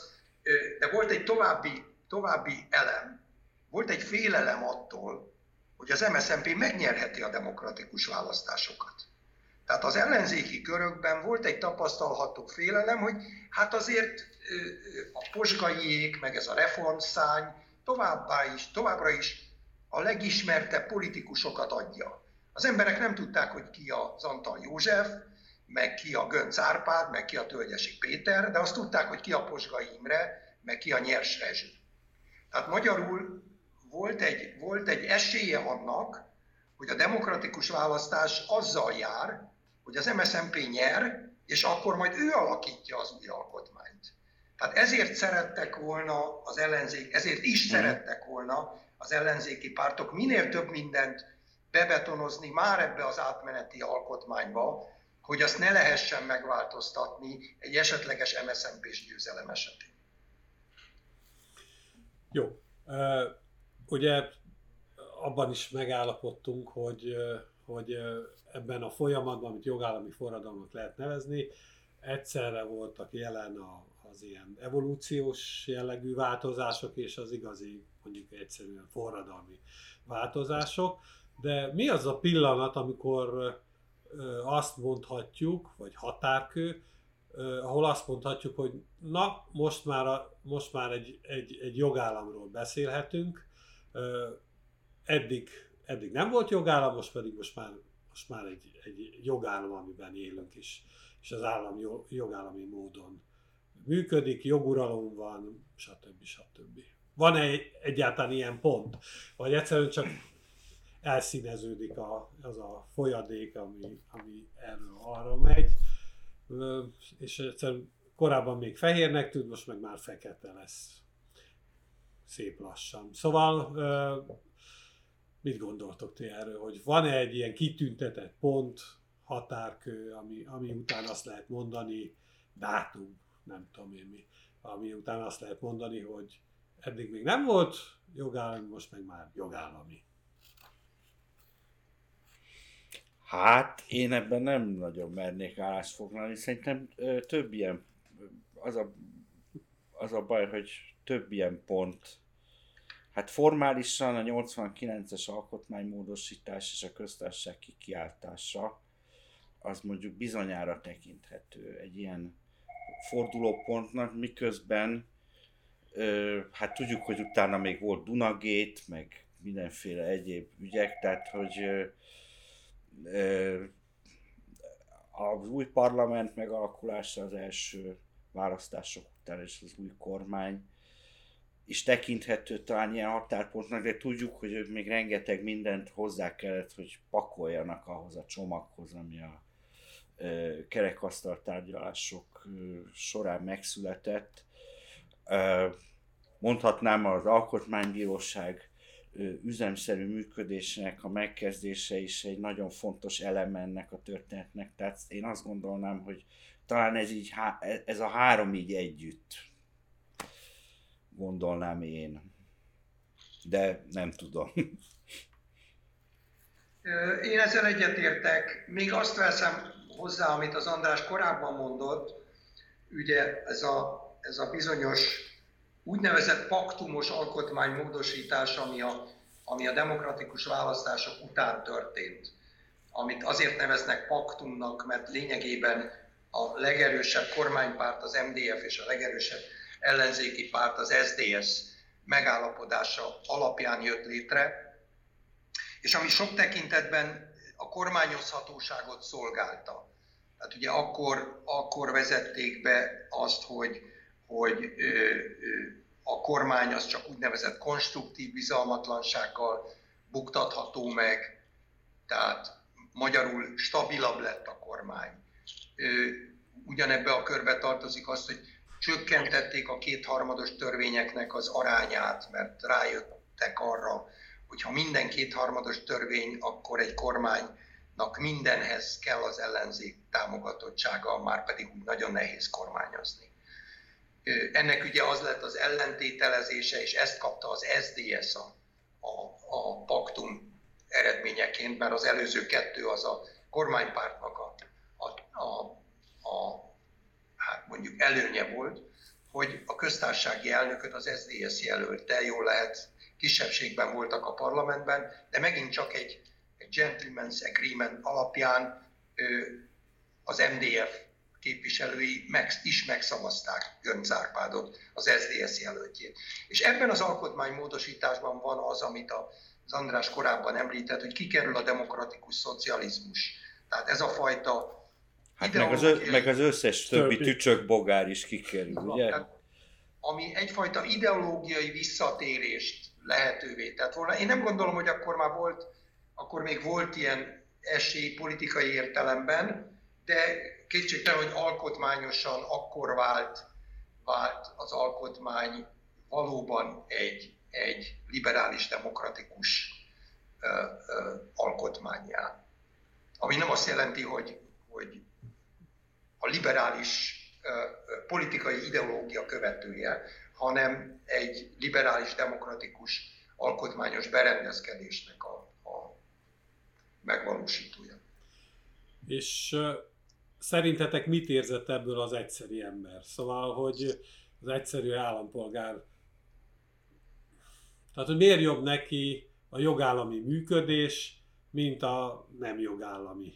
de volt egy további, további elem, volt egy félelem attól, hogy az MSZNP megnyerheti a demokratikus választásokat. Tehát az ellenzéki körökben volt egy tapasztalható félelem, hogy hát azért a posgaiék, meg ez a reformszány továbbá is, továbbra is a legismertebb politikusokat adja. Az emberek nem tudták, hogy ki az Antal József, meg ki a Gönc Árpád, meg ki a Tölgyesi Péter, de azt tudták, hogy ki a Posgai Imre, meg ki a Nyers Rezső. Tehát magyarul volt egy, volt egy esélye annak, hogy a demokratikus választás azzal jár, hogy az MSZNP nyer, és akkor majd ő alakítja az új alkotmányt. Tehát ezért szerettek volna az ellenzék, ezért is mhm. szerettek volna az ellenzéki pártok minél több mindent bebetonozni már ebbe az átmeneti alkotmányba, hogy azt ne lehessen megváltoztatni egy esetleges MSZNP-s győzelem esetén. Jó. Ugye abban is megállapodtunk, hogy, hogy ebben a folyamatban, amit jogállami forradalmat lehet nevezni, egyszerre voltak jelen a, az ilyen evolúciós jellegű változások és az igazi, mondjuk egyszerűen forradalmi változások. De mi az a pillanat, amikor azt mondhatjuk, vagy határkő, ahol azt mondhatjuk, hogy na, most már, a, most már egy, egy, egy jogállamról beszélhetünk, eddig, eddig nem volt jogállam, most pedig most már, most már egy, egy jogállam, amiben élünk is, és az állam jogállami módon működik, joguralom van, stb. stb. Van-e egyáltalán ilyen pont? Vagy egyszerűen csak elszíneződik a, az a folyadék, ami, ami erről arra megy, és egyszerűen korábban még fehérnek tűnt, most meg már fekete lesz szép lassan. Szóval mit gondoltok ti erről, hogy van-e egy ilyen kitüntetett pont, határkő, ami, ami után azt lehet mondani, dátum, nem tudom én mi, ami után azt lehet mondani, hogy eddig még nem volt jogállami, most meg már jogállami. Hát én ebben nem nagyon mernék állást foglalni. Szerintem ö, több ilyen, az a, az a baj, hogy több ilyen pont. Hát formálisan a 89-es alkotmánymódosítás és a köztársaság kikiáltása az mondjuk bizonyára tekinthető egy ilyen fordulópontnak, miközben ö, hát tudjuk, hogy utána még volt Dunagét, meg mindenféle egyéb ügyek, tehát hogy az új parlament megalakulása az első választások után és az új kormány is tekinthető talán ilyen határpontnak, de tudjuk, hogy még rengeteg mindent hozzá kellett, hogy pakoljanak ahhoz a csomaghoz, ami a kerekasztal tárgyalások során megszületett. Mondhatnám az Alkotmánybíróság üzemszerű működésnek a megkezdése is egy nagyon fontos eleme ennek a történetnek. Tehát én azt gondolnám, hogy talán ez, így, ez a három így együtt gondolnám én. De nem tudom. Én ezzel egyetértek. Még azt veszem hozzá, amit az András korábban mondott, ugye ez a, ez a bizonyos úgynevezett paktumos alkotmánymódosítás, ami a, ami a demokratikus választások után történt, amit azért neveznek paktumnak, mert lényegében a legerősebb kormánypárt, az MDF és a legerősebb ellenzéki párt, az SDS megállapodása alapján jött létre, és ami sok tekintetben a kormányozhatóságot szolgálta. Tehát ugye akkor, akkor vezették be azt, hogy, hogy a kormány az csak úgynevezett konstruktív bizalmatlansággal buktatható meg, tehát magyarul stabilabb lett a kormány. Ugyanebbe a körbe tartozik azt, hogy csökkentették a kétharmados törvényeknek az arányát, mert rájöttek arra, hogy ha minden kétharmados törvény, akkor egy kormánynak mindenhez kell az ellenzék támogatottsága, már pedig úgy nagyon nehéz kormányozni. Ennek ugye az lett az ellentételezése, és ezt kapta az SDS a, a, a paktum eredményeként, mert az előző kettő az a kormánypártnak a, a, a, a hát mondjuk előnye volt, hogy a köztársasági elnököt az SDS jelölte, jól lehet, kisebbségben voltak a parlamentben, de megint csak egy, egy gentleman's agreement alapján az MDF képviselői meg, is megszavazták Gönc Árpádot, az SDS jelöltjét. És ebben az alkotmánymódosításban van az, amit a, az András korábban említett, hogy kikerül a demokratikus szocializmus. Tehát ez a fajta Hát meg az, ö, meg az összes többi tücsök bogár is kikerül, ugye? Tehát, ami egyfajta ideológiai visszatérést lehetővé tett volna. Én nem gondolom, hogy akkor már volt, akkor még volt ilyen esély politikai értelemben, de kétségtelen, hogy alkotmányosan akkor vált, vált az alkotmány valóban egy, egy liberális, demokratikus ö, ö, alkotmányá. Ami nem azt jelenti, hogy, hogy a liberális ö, politikai ideológia követője, hanem egy liberális, demokratikus, alkotmányos berendezkedésnek a, a megvalósítója. És szerintetek mit érzett ebből az egyszeri ember? Szóval, hogy az egyszerű állampolgár, tehát hogy miért jobb neki a jogállami működés, mint a nem jogállami.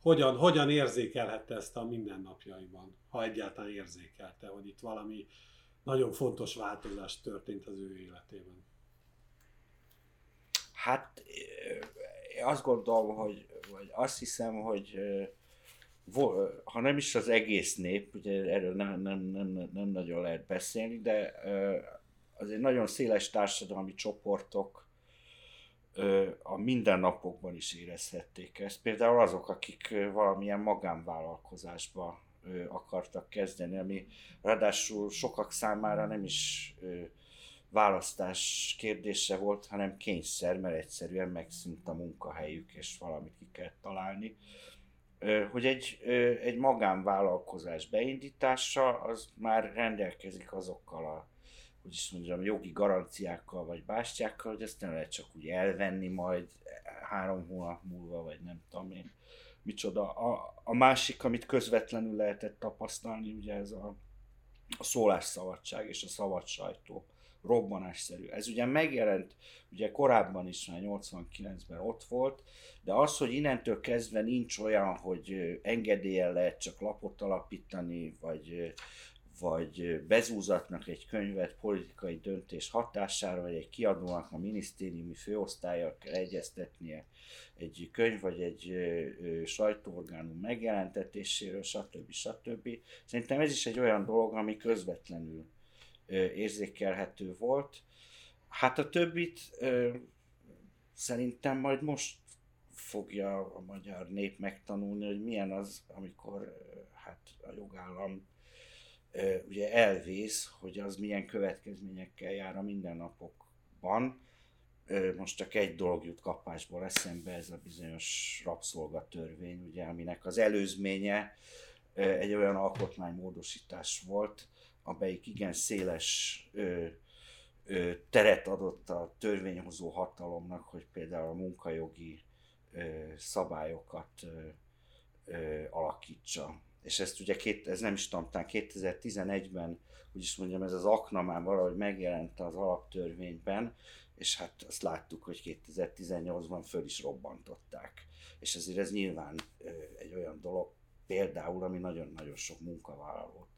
Hogyan, hogyan érzékelhette ezt a mindennapjaiban, ha egyáltalán érzékelte, hogy itt valami nagyon fontos változás történt az ő életében? Hát azt gondolom, hogy vagy azt hiszem, hogy ha nem is az egész nép, ugye erről nem, nem, nem, nem nagyon lehet beszélni, de azért nagyon széles társadalmi csoportok a mindennapokban is érezhették ezt. Például azok, akik valamilyen magánvállalkozásba akartak kezdeni, ami ráadásul sokak számára nem is választás kérdése volt, hanem kényszer, mert egyszerűen megszűnt a munkahelyük, és valamit ki kell találni. Hogy egy, egy magánvállalkozás beindítása, az már rendelkezik azokkal a hogy is mondjam, jogi garanciákkal vagy bástyákkal, hogy ezt nem lehet csak úgy elvenni majd három hónap múlva, vagy nem tudom én micsoda. A, a másik, amit közvetlenül lehetett tapasztalni, ugye ez a, a szólásszabadság és a szabad sajtó robbanásszerű. Ez ugye megjelent, ugye korábban is már 89-ben ott volt, de az, hogy innentől kezdve nincs olyan, hogy engedélyen lehet csak lapot alapítani, vagy, vagy bezúzatnak egy könyvet politikai döntés hatására, vagy egy kiadónak a minisztériumi főosztályjal kell egyeztetnie egy könyv, vagy egy sajtóorgánum megjelentetéséről, stb. stb. Szerintem ez is egy olyan dolog, ami közvetlenül érzékelhető volt. Hát a többit szerintem majd most fogja a magyar nép megtanulni, hogy milyen az, amikor hát a jogállam ugye elvész, hogy az milyen következményekkel jár a mindennapokban. Most csak egy dolog jut kapásból eszembe, ez a bizonyos rabszolgatörvény, ugye, aminek az előzménye egy olyan alkotmánymódosítás volt, amelyik igen széles ö, ö, teret adott a törvényhozó hatalomnak, hogy például a munkajogi ö, szabályokat ö, ö, alakítsa és ezt ugye két, ez nem is tudom, 2011-ben, úgy is mondjam, ez az akna már valahogy megjelent az alaptörvényben, és hát azt láttuk, hogy 2018-ban föl is robbantották. És ezért ez nyilván egy olyan dolog, például, ami nagyon-nagyon sok munkavállalót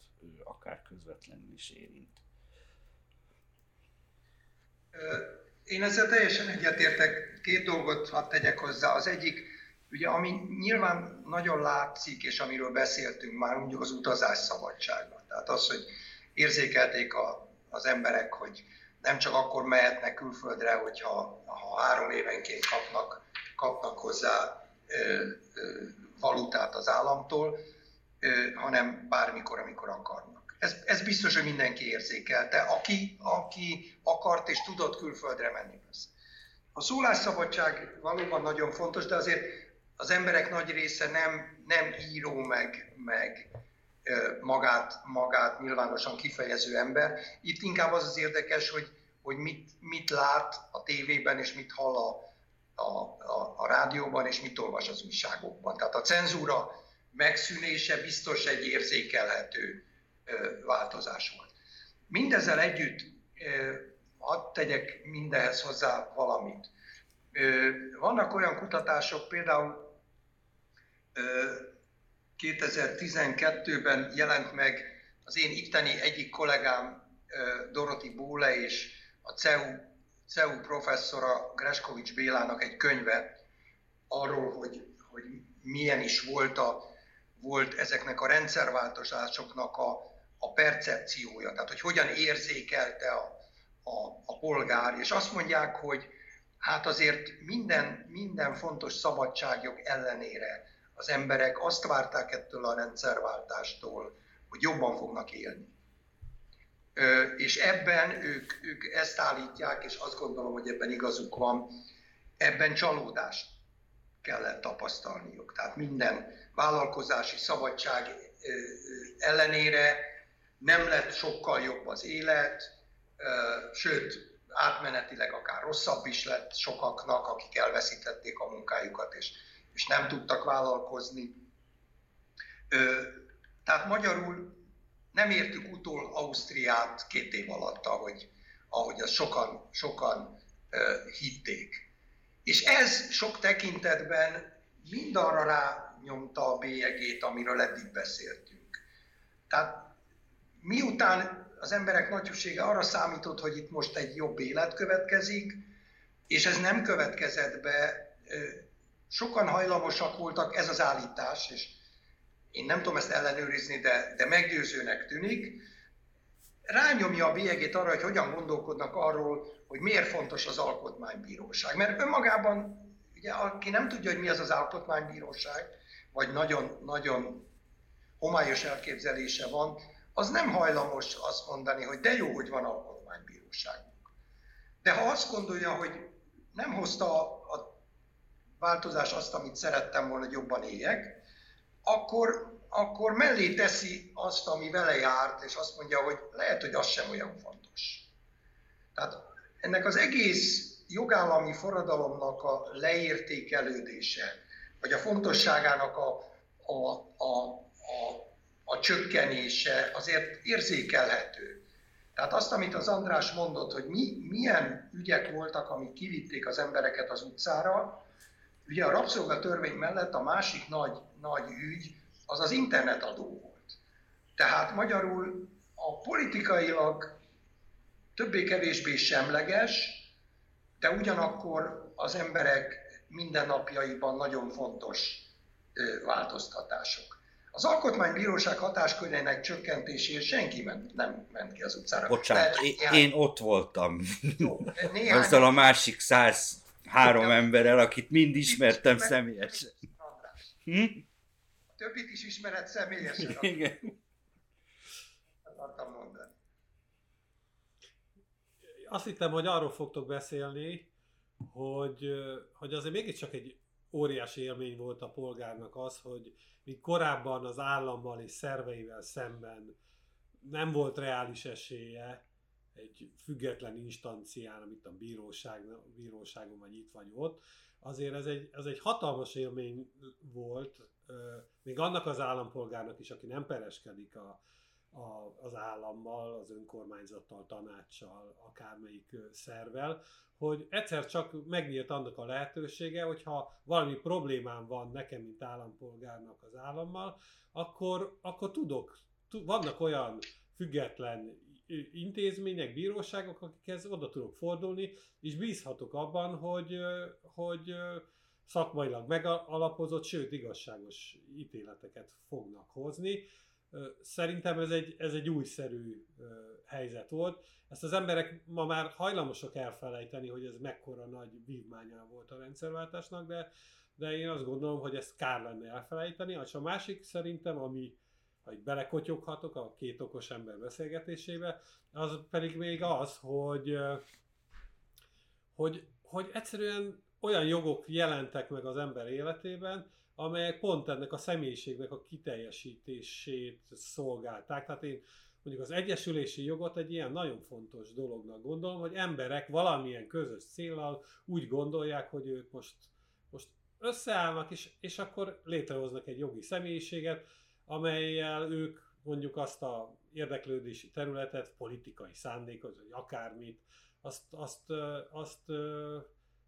akár közvetlenül is érint. Én ezzel teljesen egyetértek. Két dolgot hadd tegyek hozzá. Az egyik, Ugye, ami nyilván nagyon látszik, és amiről beszéltünk már, mondjuk az utazás szabadsága. Tehát az, hogy érzékelték a, az emberek, hogy nem csak akkor mehetnek külföldre, hogyha ha három évenként kapnak, kapnak hozzá ö, ö, valutát az államtól, hanem bármikor, amikor akarnak. Ez, ez biztos, hogy mindenki érzékelte, aki, aki akart és tudott külföldre menni. A szólásszabadság valóban nagyon fontos, de azért az emberek nagy része nem, nem író meg, meg magát, magát nyilvánosan kifejező ember. Itt inkább az az érdekes, hogy, hogy mit, mit lát a tévében, és mit hall a, a, a, a rádióban, és mit olvas az újságokban. Tehát a cenzúra megszűnése biztos egy érzékelhető változás volt. Mindezzel együtt hadd tegyek mindenhez hozzá valamit. Vannak olyan kutatások, például 2012-ben jelent meg az én itteni egyik kollégám, Doroti Bóle és a CEU, CEU professzora Greskovics Bélának egy könyve arról, hogy, hogy milyen is volt, a, volt ezeknek a rendszerváltozásoknak a, a percepciója, tehát hogy hogyan érzékelte a, a, a polgár, és azt mondják, hogy hát azért minden, minden fontos szabadságjog ellenére az emberek azt várták ettől a rendszerváltástól, hogy jobban fognak élni. És ebben ők, ők ezt állítják, és azt gondolom, hogy ebben igazuk van, ebben csalódást kellett tapasztalniuk. Tehát minden vállalkozási szabadság ellenére nem lett sokkal jobb az élet, sőt, átmenetileg akár rosszabb is lett sokaknak, akik elveszítették a munkájukat, és és nem tudtak vállalkozni. Tehát magyarul nem értük utol Ausztriát két év alatt, ahogy, ahogy azt sokan, sokan ö, hitték. És ez sok tekintetben mind arra rányomta a bélyegét, amiről eddig beszéltünk. Tehát miután az emberek nagysége arra számított, hogy itt most egy jobb élet következik, és ez nem következett be, sokan hajlamosak voltak, ez az állítás, és én nem tudom ezt ellenőrizni, de, de meggyőzőnek tűnik, rányomja a bélyegét arra, hogy hogyan gondolkodnak arról, hogy miért fontos az alkotmánybíróság. Mert önmagában, ugye, aki nem tudja, hogy mi az az alkotmánybíróság, vagy nagyon, nagyon homályos elképzelése van, az nem hajlamos azt mondani, hogy de jó, hogy van alkotmánybíróságunk. De ha azt gondolja, hogy nem hozta a változás azt, amit szerettem volna, hogy jobban éljek, akkor, akkor mellé teszi azt, ami vele járt, és azt mondja, hogy lehet, hogy az sem olyan fontos. Tehát ennek az egész jogállami forradalomnak a leértékelődése, vagy a fontosságának a, a, a, a, a csökkenése azért érzékelhető. Tehát azt, amit az András mondott, hogy mi, milyen ügyek voltak, amik kivitték az embereket az utcára, Ugye a rabszolgatörvény mellett a másik nagy, nagy ügy az az internetadó volt. Tehát magyarul a politikailag többé-kevésbé semleges, de ugyanakkor az emberek mindennapjaiban nagyon fontos változtatások. Az Alkotmánybíróság hatáskörének csökkentéséért senki ment, nem ment ki az utcára. Bocsánat, én, néhány... én ott voltam. Jó, néhány... Azzal a másik 103 emberrel, akit mind ismertem személyesen. Hm? A többit is ismered személyesen. Igen. Akartam mondani. Azt hittem, hogy arról fogtok beszélni, hogy, hogy azért mégiscsak egy óriási élmény volt a polgárnak az, hogy míg korábban az állammal és szerveivel szemben nem volt reális esélye egy független instancián, amit a bíróság, bíróságon vagy itt vagy ott, azért ez egy, ez egy hatalmas élmény volt, még annak az állampolgárnak is, aki nem pereskedik a, a, az állammal, az önkormányzattal, tanácssal, akármelyik szervel, hogy egyszer csak megnyílt annak a lehetősége, hogyha valami problémám van nekem, mint állampolgárnak az állammal, akkor, akkor tudok, vannak olyan független intézmények, bíróságok, akikhez oda tudok fordulni, és bízhatok abban, hogy, hogy szakmailag megalapozott, sőt igazságos ítéleteket fognak hozni. Szerintem ez egy, ez egy újszerű helyzet volt. Ezt az emberek ma már hajlamosak elfelejteni, hogy ez mekkora nagy vívmánya volt a rendszerváltásnak, de, de én azt gondolom, hogy ezt kár lenne elfelejteni. És a másik szerintem, ami, itt belekotyoghatok a két okos ember beszélgetésébe, az pedig még az, hogy, hogy, hogy egyszerűen olyan jogok jelentek meg az ember életében, amelyek pont ennek a személyiségnek a kiteljesítését szolgálták. Tehát én mondjuk az egyesülési jogot egy ilyen nagyon fontos dolognak gondolom, hogy emberek valamilyen közös célral úgy gondolják, hogy ők most, most összeállnak, és, és akkor létrehoznak egy jogi személyiséget, amelyel ők mondjuk azt a érdeklődési területet, politikai szándékot, vagy akármit, azt, azt, azt, azt,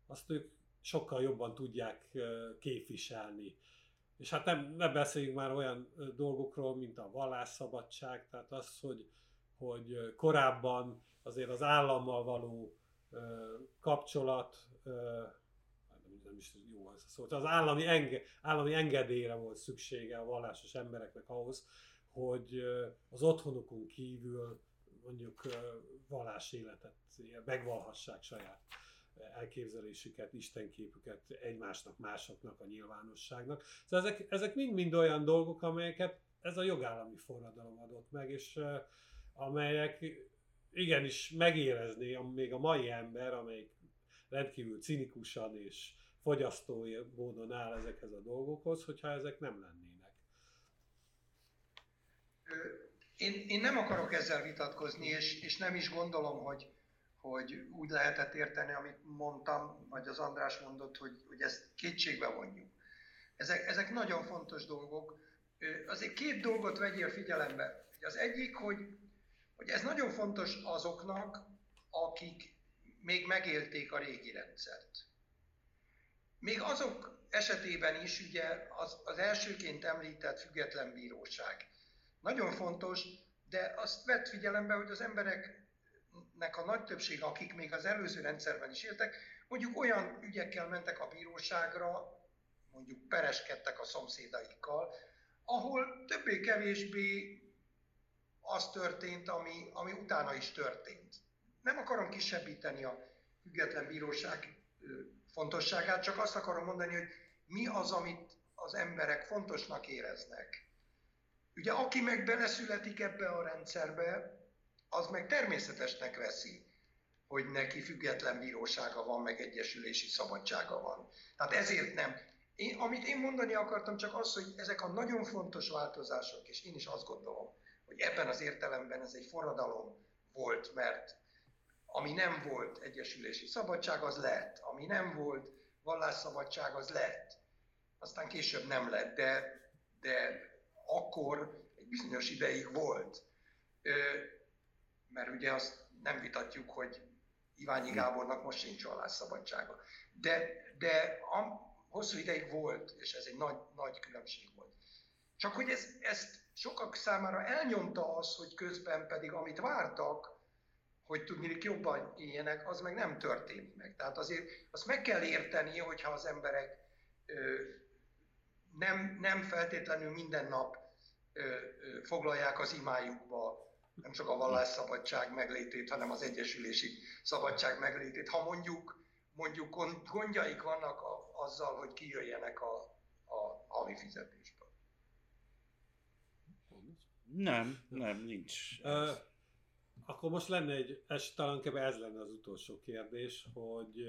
azt ők sokkal jobban tudják képviselni. És hát nem, ne beszéljünk már olyan dolgokról, mint a vallásszabadság, tehát az, hogy, hogy korábban azért az állammal való kapcsolat, nem is jó az a szó, az állami, enge, állami engedélyre volt szüksége a vallásos embereknek ahhoz, hogy az otthonukon kívül mondjuk valláséletet megvalhassák saját elképzelésüket, istenképüket egymásnak, másoknak, a nyilvánosságnak. Szóval ezek, ezek mind-mind olyan dolgok, amelyeket ez a jogállami forradalom adott meg, és amelyek igenis megérezné még a mai ember, amelyik rendkívül cinikusan és fogyasztói módon áll ezekhez a dolgokhoz, hogyha ezek nem lennének. Én, én nem akarok ezzel vitatkozni, és, és nem is gondolom, hogy, hogy úgy lehetett érteni, amit mondtam, vagy az András mondott, hogy, hogy ezt kétségbe vonjuk. Ezek, ezek nagyon fontos dolgok. Azért két dolgot vegyél figyelembe. Az egyik, hogy, hogy ez nagyon fontos azoknak, akik még megélték a régi rendszert. Még azok esetében is ugye az, az elsőként említett független bíróság. Nagyon fontos, de azt vett figyelembe, hogy az emberek nek a nagy többsége, akik még az előző rendszerben is éltek, mondjuk olyan ügyekkel mentek a bíróságra, mondjuk pereskedtek a szomszédaikkal, ahol többé-kevésbé az történt, ami, ami utána is történt. Nem akarom kisebbíteni a független bíróság fontosságát, csak azt akarom mondani, hogy mi az, amit az emberek fontosnak éreznek. Ugye aki meg beleszületik ebbe a rendszerbe, az meg természetesnek veszi, hogy neki független bírósága van, meg egyesülési szabadsága van. Tehát ezért nem. Én, amit én mondani akartam, csak az, hogy ezek a nagyon fontos változások, és én is azt gondolom, hogy ebben az értelemben ez egy forradalom volt, mert ami nem volt egyesülési szabadság, az lett. Ami nem volt vallásszabadság, az lett. Aztán később nem lett, de, de akkor egy bizonyos ideig volt mert ugye azt nem vitatjuk, hogy Iványi Gábornak most sincs vallásszabadsága. De, de a, hosszú ideig volt, és ez egy nagy, nagy különbség volt. Csak hogy ez, ezt sokak számára elnyomta az, hogy közben pedig amit vártak, hogy tudni jobban éljenek, az meg nem történt meg. Tehát azért azt meg kell érteni, hogyha az emberek ö, nem, nem feltétlenül minden nap ö, ö, foglalják az imájukba nem csak a vallásszabadság meglétét, hanem az egyesülési szabadság meglétét. Ha mondjuk, mondjuk gondjaik vannak a, azzal, hogy kijöjjenek a, a havi fizetésből. Nem, nem, nincs. Uh, akkor most lenne egy, ez talán kb. ez lenne az utolsó kérdés, hogy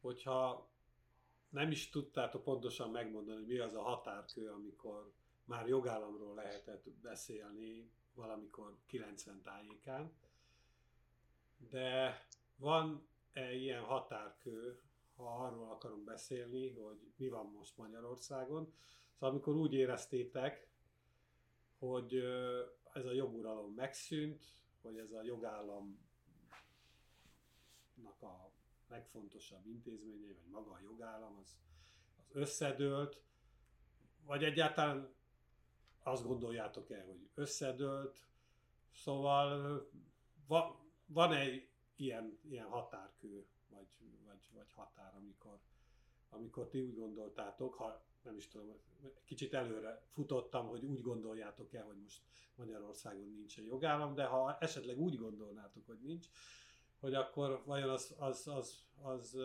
hogyha nem is tudtátok pontosan megmondani, mi az a határkő, amikor már jogállamról lehetett beszélni valamikor 90 tájékán, de van-e ilyen határkő, ha arról akarunk beszélni, hogy mi van most Magyarországon. Szóval amikor úgy éreztétek, hogy ez a joguralom megszűnt, hogy ez a jogállamnak a legfontosabb intézményei, vagy maga a jogállam, az, az összedőlt, vagy egyáltalán azt gondoljátok el, hogy összedőlt, szóval va, van egy ilyen, ilyen határkő, vagy, vagy, vagy határ, amikor, amikor ti úgy gondoltátok, ha nem is tudom, kicsit előre futottam, hogy úgy gondoljátok el, hogy most Magyarországon nincs egy jogállam, de ha esetleg úgy gondolnátok, hogy nincs, hogy akkor vajon az, az, az, az, az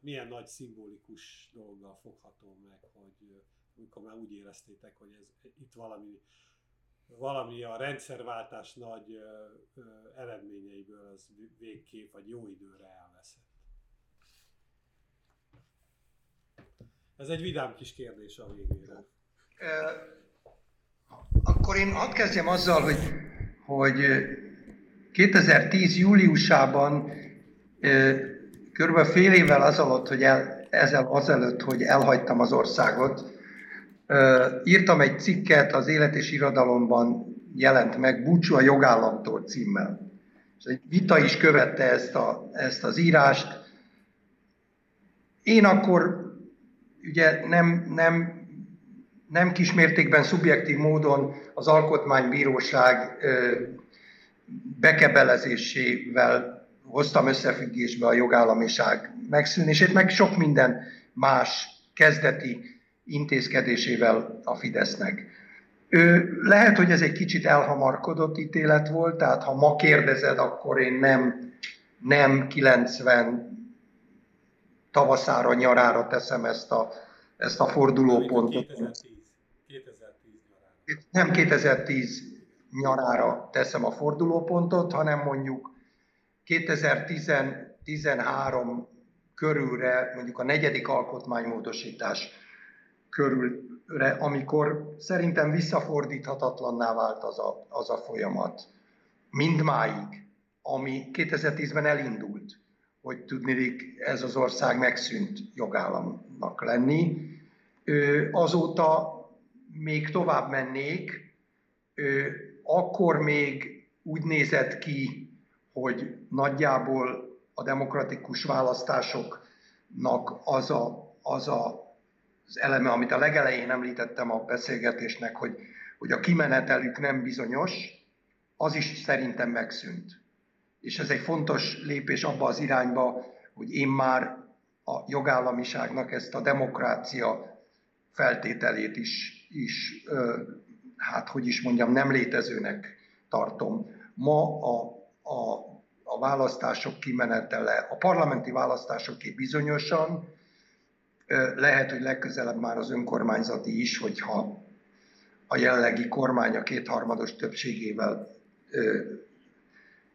milyen nagy szimbolikus dolggal fogható meg, hogy amikor már úgy éreztétek, hogy ez itt valami, valami a rendszerváltás nagy ö, ö, eredményeiből az végképp vagy jó időre elveszett. Ez egy vidám kis kérdés a végére. Akkor én hadd kezdjem azzal, hogy, hogy 2010. júliusában körülbelül fél évvel az alatt, hogy el, ezzel azelőtt, hogy elhagytam az országot, írtam egy cikket az Élet és Irodalomban jelent meg, Búcsú a jogállamtól címmel. És egy vita is követte ezt, a, ezt az írást. Én akkor ugye nem, nem, nem kismértékben szubjektív módon az Alkotmánybíróság bekebelezésével hoztam összefüggésbe a jogállamiság megszűnését, meg sok minden más kezdeti intézkedésével a Fidesznek. Ő, lehet, hogy ez egy kicsit elhamarkodott ítélet volt, tehát ha ma kérdezed, akkor én nem, nem 90 tavaszára, nyarára teszem ezt a, ezt a fordulópontot. 2010. 2010 nyarára. Nem 2010 nyarára teszem a fordulópontot, hanem mondjuk 2013 körülre, mondjuk a negyedik alkotmánymódosítás körülre, amikor szerintem visszafordíthatatlanná vált az a, az a folyamat. Mindmáig, ami 2010-ben elindult, hogy tudnék ez az ország megszűnt jogállamnak lenni. Azóta még tovább mennék, akkor még úgy nézett ki, hogy nagyjából a demokratikus választásoknak az a, az a az eleme, amit a legelején említettem a beszélgetésnek, hogy, hogy a kimenetelük nem bizonyos, az is szerintem megszűnt. És ez egy fontos lépés abba az irányba, hogy én már a jogállamiságnak ezt a demokrácia feltételét is, is hát hogy is mondjam, nem létezőnek tartom. Ma a, a, a választások kimenetele, a parlamenti választásoké bizonyosan, lehet, hogy legközelebb már az önkormányzati is, hogyha a jelenlegi kormány a kétharmados többségével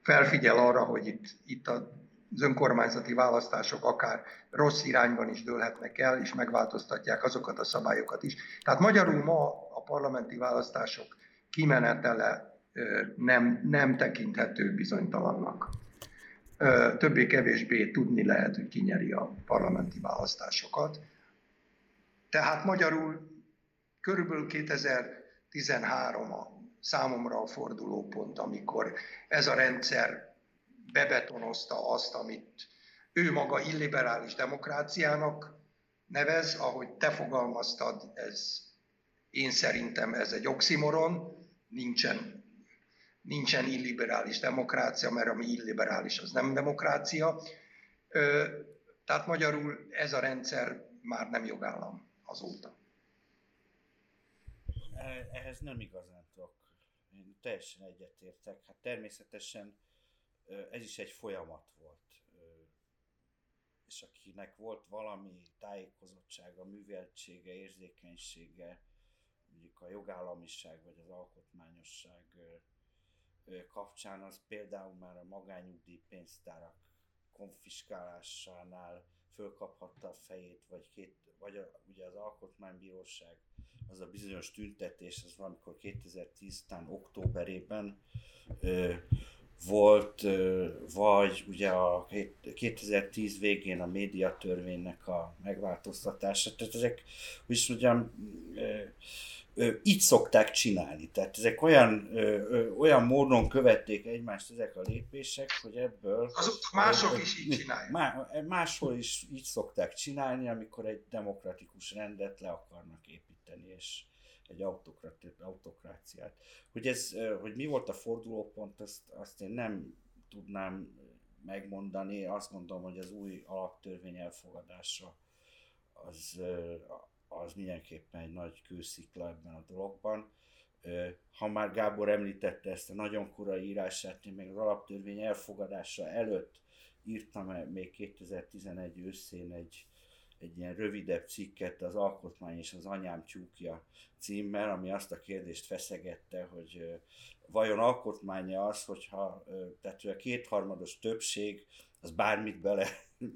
felfigyel arra, hogy itt, itt az önkormányzati választások akár rossz irányban is dőlhetnek el, és megváltoztatják azokat a szabályokat is. Tehát magyarul ma a parlamenti választások kimenetele nem, nem tekinthető bizonytalannak többé-kevésbé tudni lehet, hogy kinyeri a parlamenti választásokat. Tehát magyarul körülbelül 2013 a számomra a fordulópont, amikor ez a rendszer bebetonozta azt, amit ő maga illiberális demokráciának nevez, ahogy te fogalmaztad, ez Én szerintem ez egy oximoron, nincsen, nincsen illiberális demokrácia, mert ami illiberális, az nem demokrácia. Tehát magyarul ez a rendszer már nem jogállam azóta. Ehhez nem igazán tudok. Én teljesen egyetértek. Hát természetesen ez is egy folyamat volt. És akinek volt valami tájékozottsága, műveltsége, érzékenysége, mondjuk a jogállamiság vagy az alkotmányosság kapcsán, az például már a magányugdíj pénztárak konfiskálásánál fölkaphatta a fejét, vagy, két, vagy a, ugye az alkotmánybíróság, az a bizonyos tüntetés, az valamikor 2010 tán októberében ö, volt, vagy ugye a 2010 végén a médiatörvénynek a megváltoztatása, tehát ezek, is ugyan, így szokták csinálni. Tehát ezek olyan, olyan módon követték egymást ezek a lépések, hogy ebből... Azok mások is így csinálják. máshol is így szokták csinálni, amikor egy demokratikus rendet le akarnak építeni, és egy autokráciát. Hogy, ez, hogy mi volt a fordulópont, azt, azt én nem tudnám megmondani. Azt gondolom, hogy az új alaptörvény elfogadása az az mindenképpen egy nagy kőszikla ebben a dologban. Ha már Gábor említette ezt a nagyon korai írását, én még az alaptörvény elfogadása előtt írtam még 2011 őszén egy, egy ilyen rövidebb cikket az Alkotmány és az Anyám tyúkja címmel, ami azt a kérdést feszegette, hogy vajon alkotmánya az, hogyha tehát a kétharmados többség az bármit bele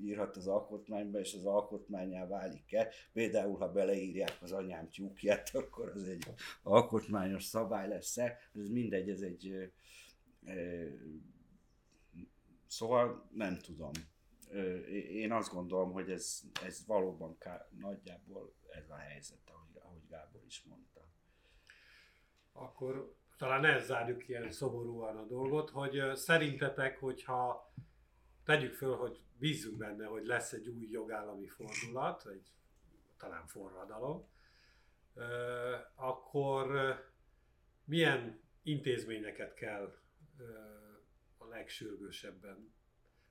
írhat az alkotmányba, és az alkotmányá válik-e. Például, ha beleírják az anyám tyúkját, akkor az egy alkotmányos szabály lesz-e. Ez mindegy, ez egy... Szóval nem tudom. Én azt gondolom, hogy ez, ez valóban ká, nagyjából ez a helyzet, ahogy, ahogy Gábor is mondta. Akkor talán ez zárjuk ilyen szomorúan a dolgot, hogy szerintetek, hogyha tegyük föl, hogy bízzunk benne, hogy lesz egy új jogállami fordulat, egy talán forradalom, akkor milyen intézményeket kell a legsürgősebben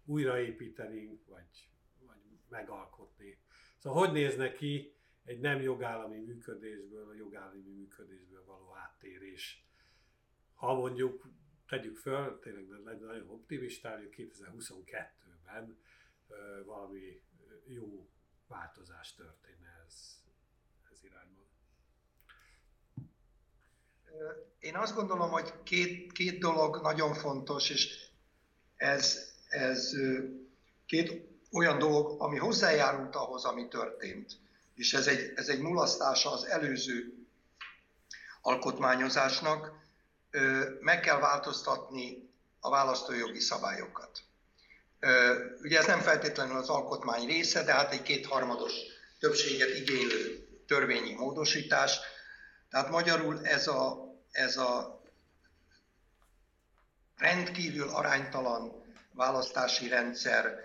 újraépíteni, vagy, vagy megalkotni. Szóval hogy néz neki egy nem jogállami működésből a jogállami működésből való áttérés? Ha mondjuk tegyük föl, tényleg nagyon optimistán, hogy 2022-ben valami jó változás történne ez, ez irányban. Én azt gondolom, hogy két, két dolog nagyon fontos, és ez, ez két olyan dolog, ami hozzájárult ahhoz, ami történt. És ez egy, ez egy mulasztása az előző alkotmányozásnak, meg kell változtatni a választójogi szabályokat. Ugye ez nem feltétlenül az alkotmány része, de hát egy kétharmados többséget igénylő törvényi módosítás. Tehát magyarul ez a, ez a rendkívül aránytalan választási rendszer,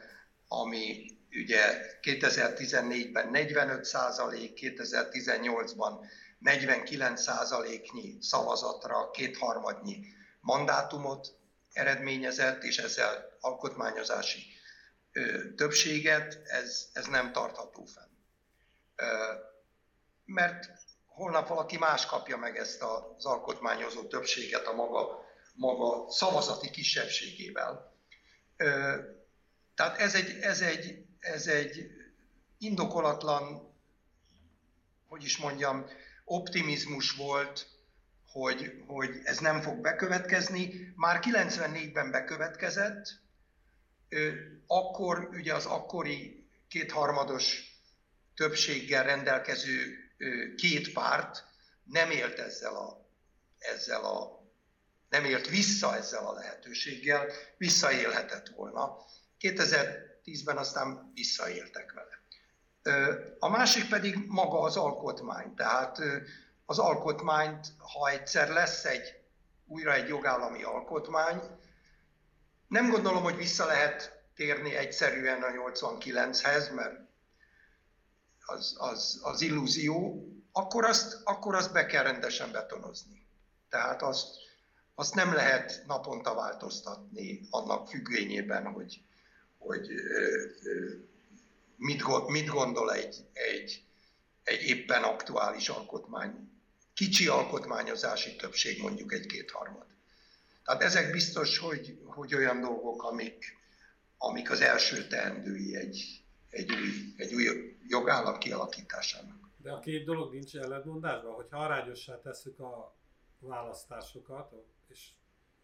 ami ugye 2014-ben 45 százalék, 2018-ban 49%-nyi szavazatra kétharmadnyi mandátumot eredményezett, és ezzel alkotmányozási ö, többséget, ez, ez nem tartható fenn. Ö, mert holnap valaki más kapja meg ezt az alkotmányozó többséget a maga, maga szavazati kisebbségével. Tehát ez egy, ez, egy, ez egy indokolatlan, hogy is mondjam, optimizmus volt, hogy, hogy ez nem fog bekövetkezni. Már 94-ben bekövetkezett, akkor ugye az akkori kétharmados többséggel rendelkező két párt nem élt ezzel a, ezzel a nem élt vissza ezzel a lehetőséggel, visszaélhetett volna. 2010-ben aztán visszaéltek vele. A másik pedig maga az alkotmány. Tehát az alkotmányt, ha egyszer lesz egy újra egy jogállami alkotmány, nem gondolom, hogy vissza lehet térni egyszerűen a 89-hez, mert az, az, az illúzió. akkor azt, akkor azt be kell rendesen betonozni. Tehát azt, azt nem lehet naponta változtatni annak függvényében, hogy, hogy mit, mit gondol egy, egy, egy éppen aktuális alkotmány, kicsi alkotmányozási többség, mondjuk egy kétharmad. Tehát ezek biztos, hogy, hogy olyan dolgok, amik, amik az első teendői egy, egy, új, egy új jogállam kialakításának. De a két dolog nincs ellentmondásban, hogyha arányossá tesszük a választásokat, és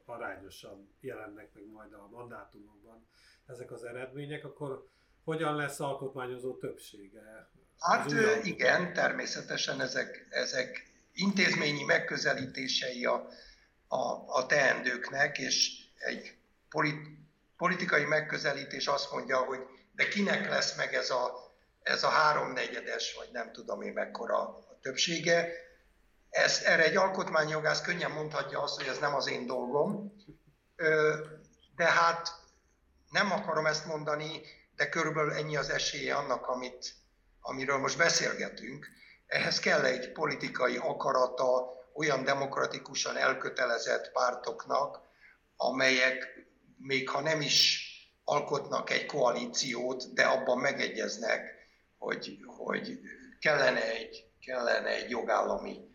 arányosan jelennek meg majd a mandátumokban ezek az eredmények, akkor hogyan lesz alkotmányozó többsége? Hát igen, természetesen ezek, ezek intézményi megközelítései a, a, a teendőknek, és egy polit, politikai megközelítés azt mondja, hogy de kinek lesz meg ez a, ez a háromnegyedes, vagy nem tudom én mekkora a többsége. Ez, erre egy alkotmányjogász könnyen mondhatja azt, hogy ez nem az én dolgom, de hát nem akarom ezt mondani, de körülbelül ennyi az esélye annak, amit, amiről most beszélgetünk. Ehhez kell egy politikai akarata olyan demokratikusan elkötelezett pártoknak, amelyek még ha nem is alkotnak egy koalíciót, de abban megegyeznek, hogy, hogy kellene, egy, kellene egy jogállami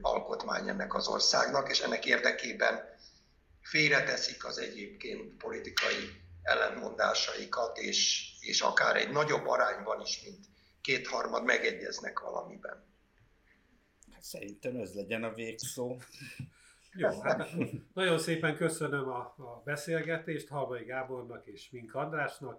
alkotmány ennek az országnak, és ennek érdekében félreteszik az egyébként politikai ellenmondásaikat, és, és akár egy nagyobb arányban is, mint kétharmad megegyeznek valamiben. Hát szerintem ez legyen a végszó. Jó, hát nagyon szépen köszönöm a, a beszélgetést Halmai Gábornak és Mink Andrásnak.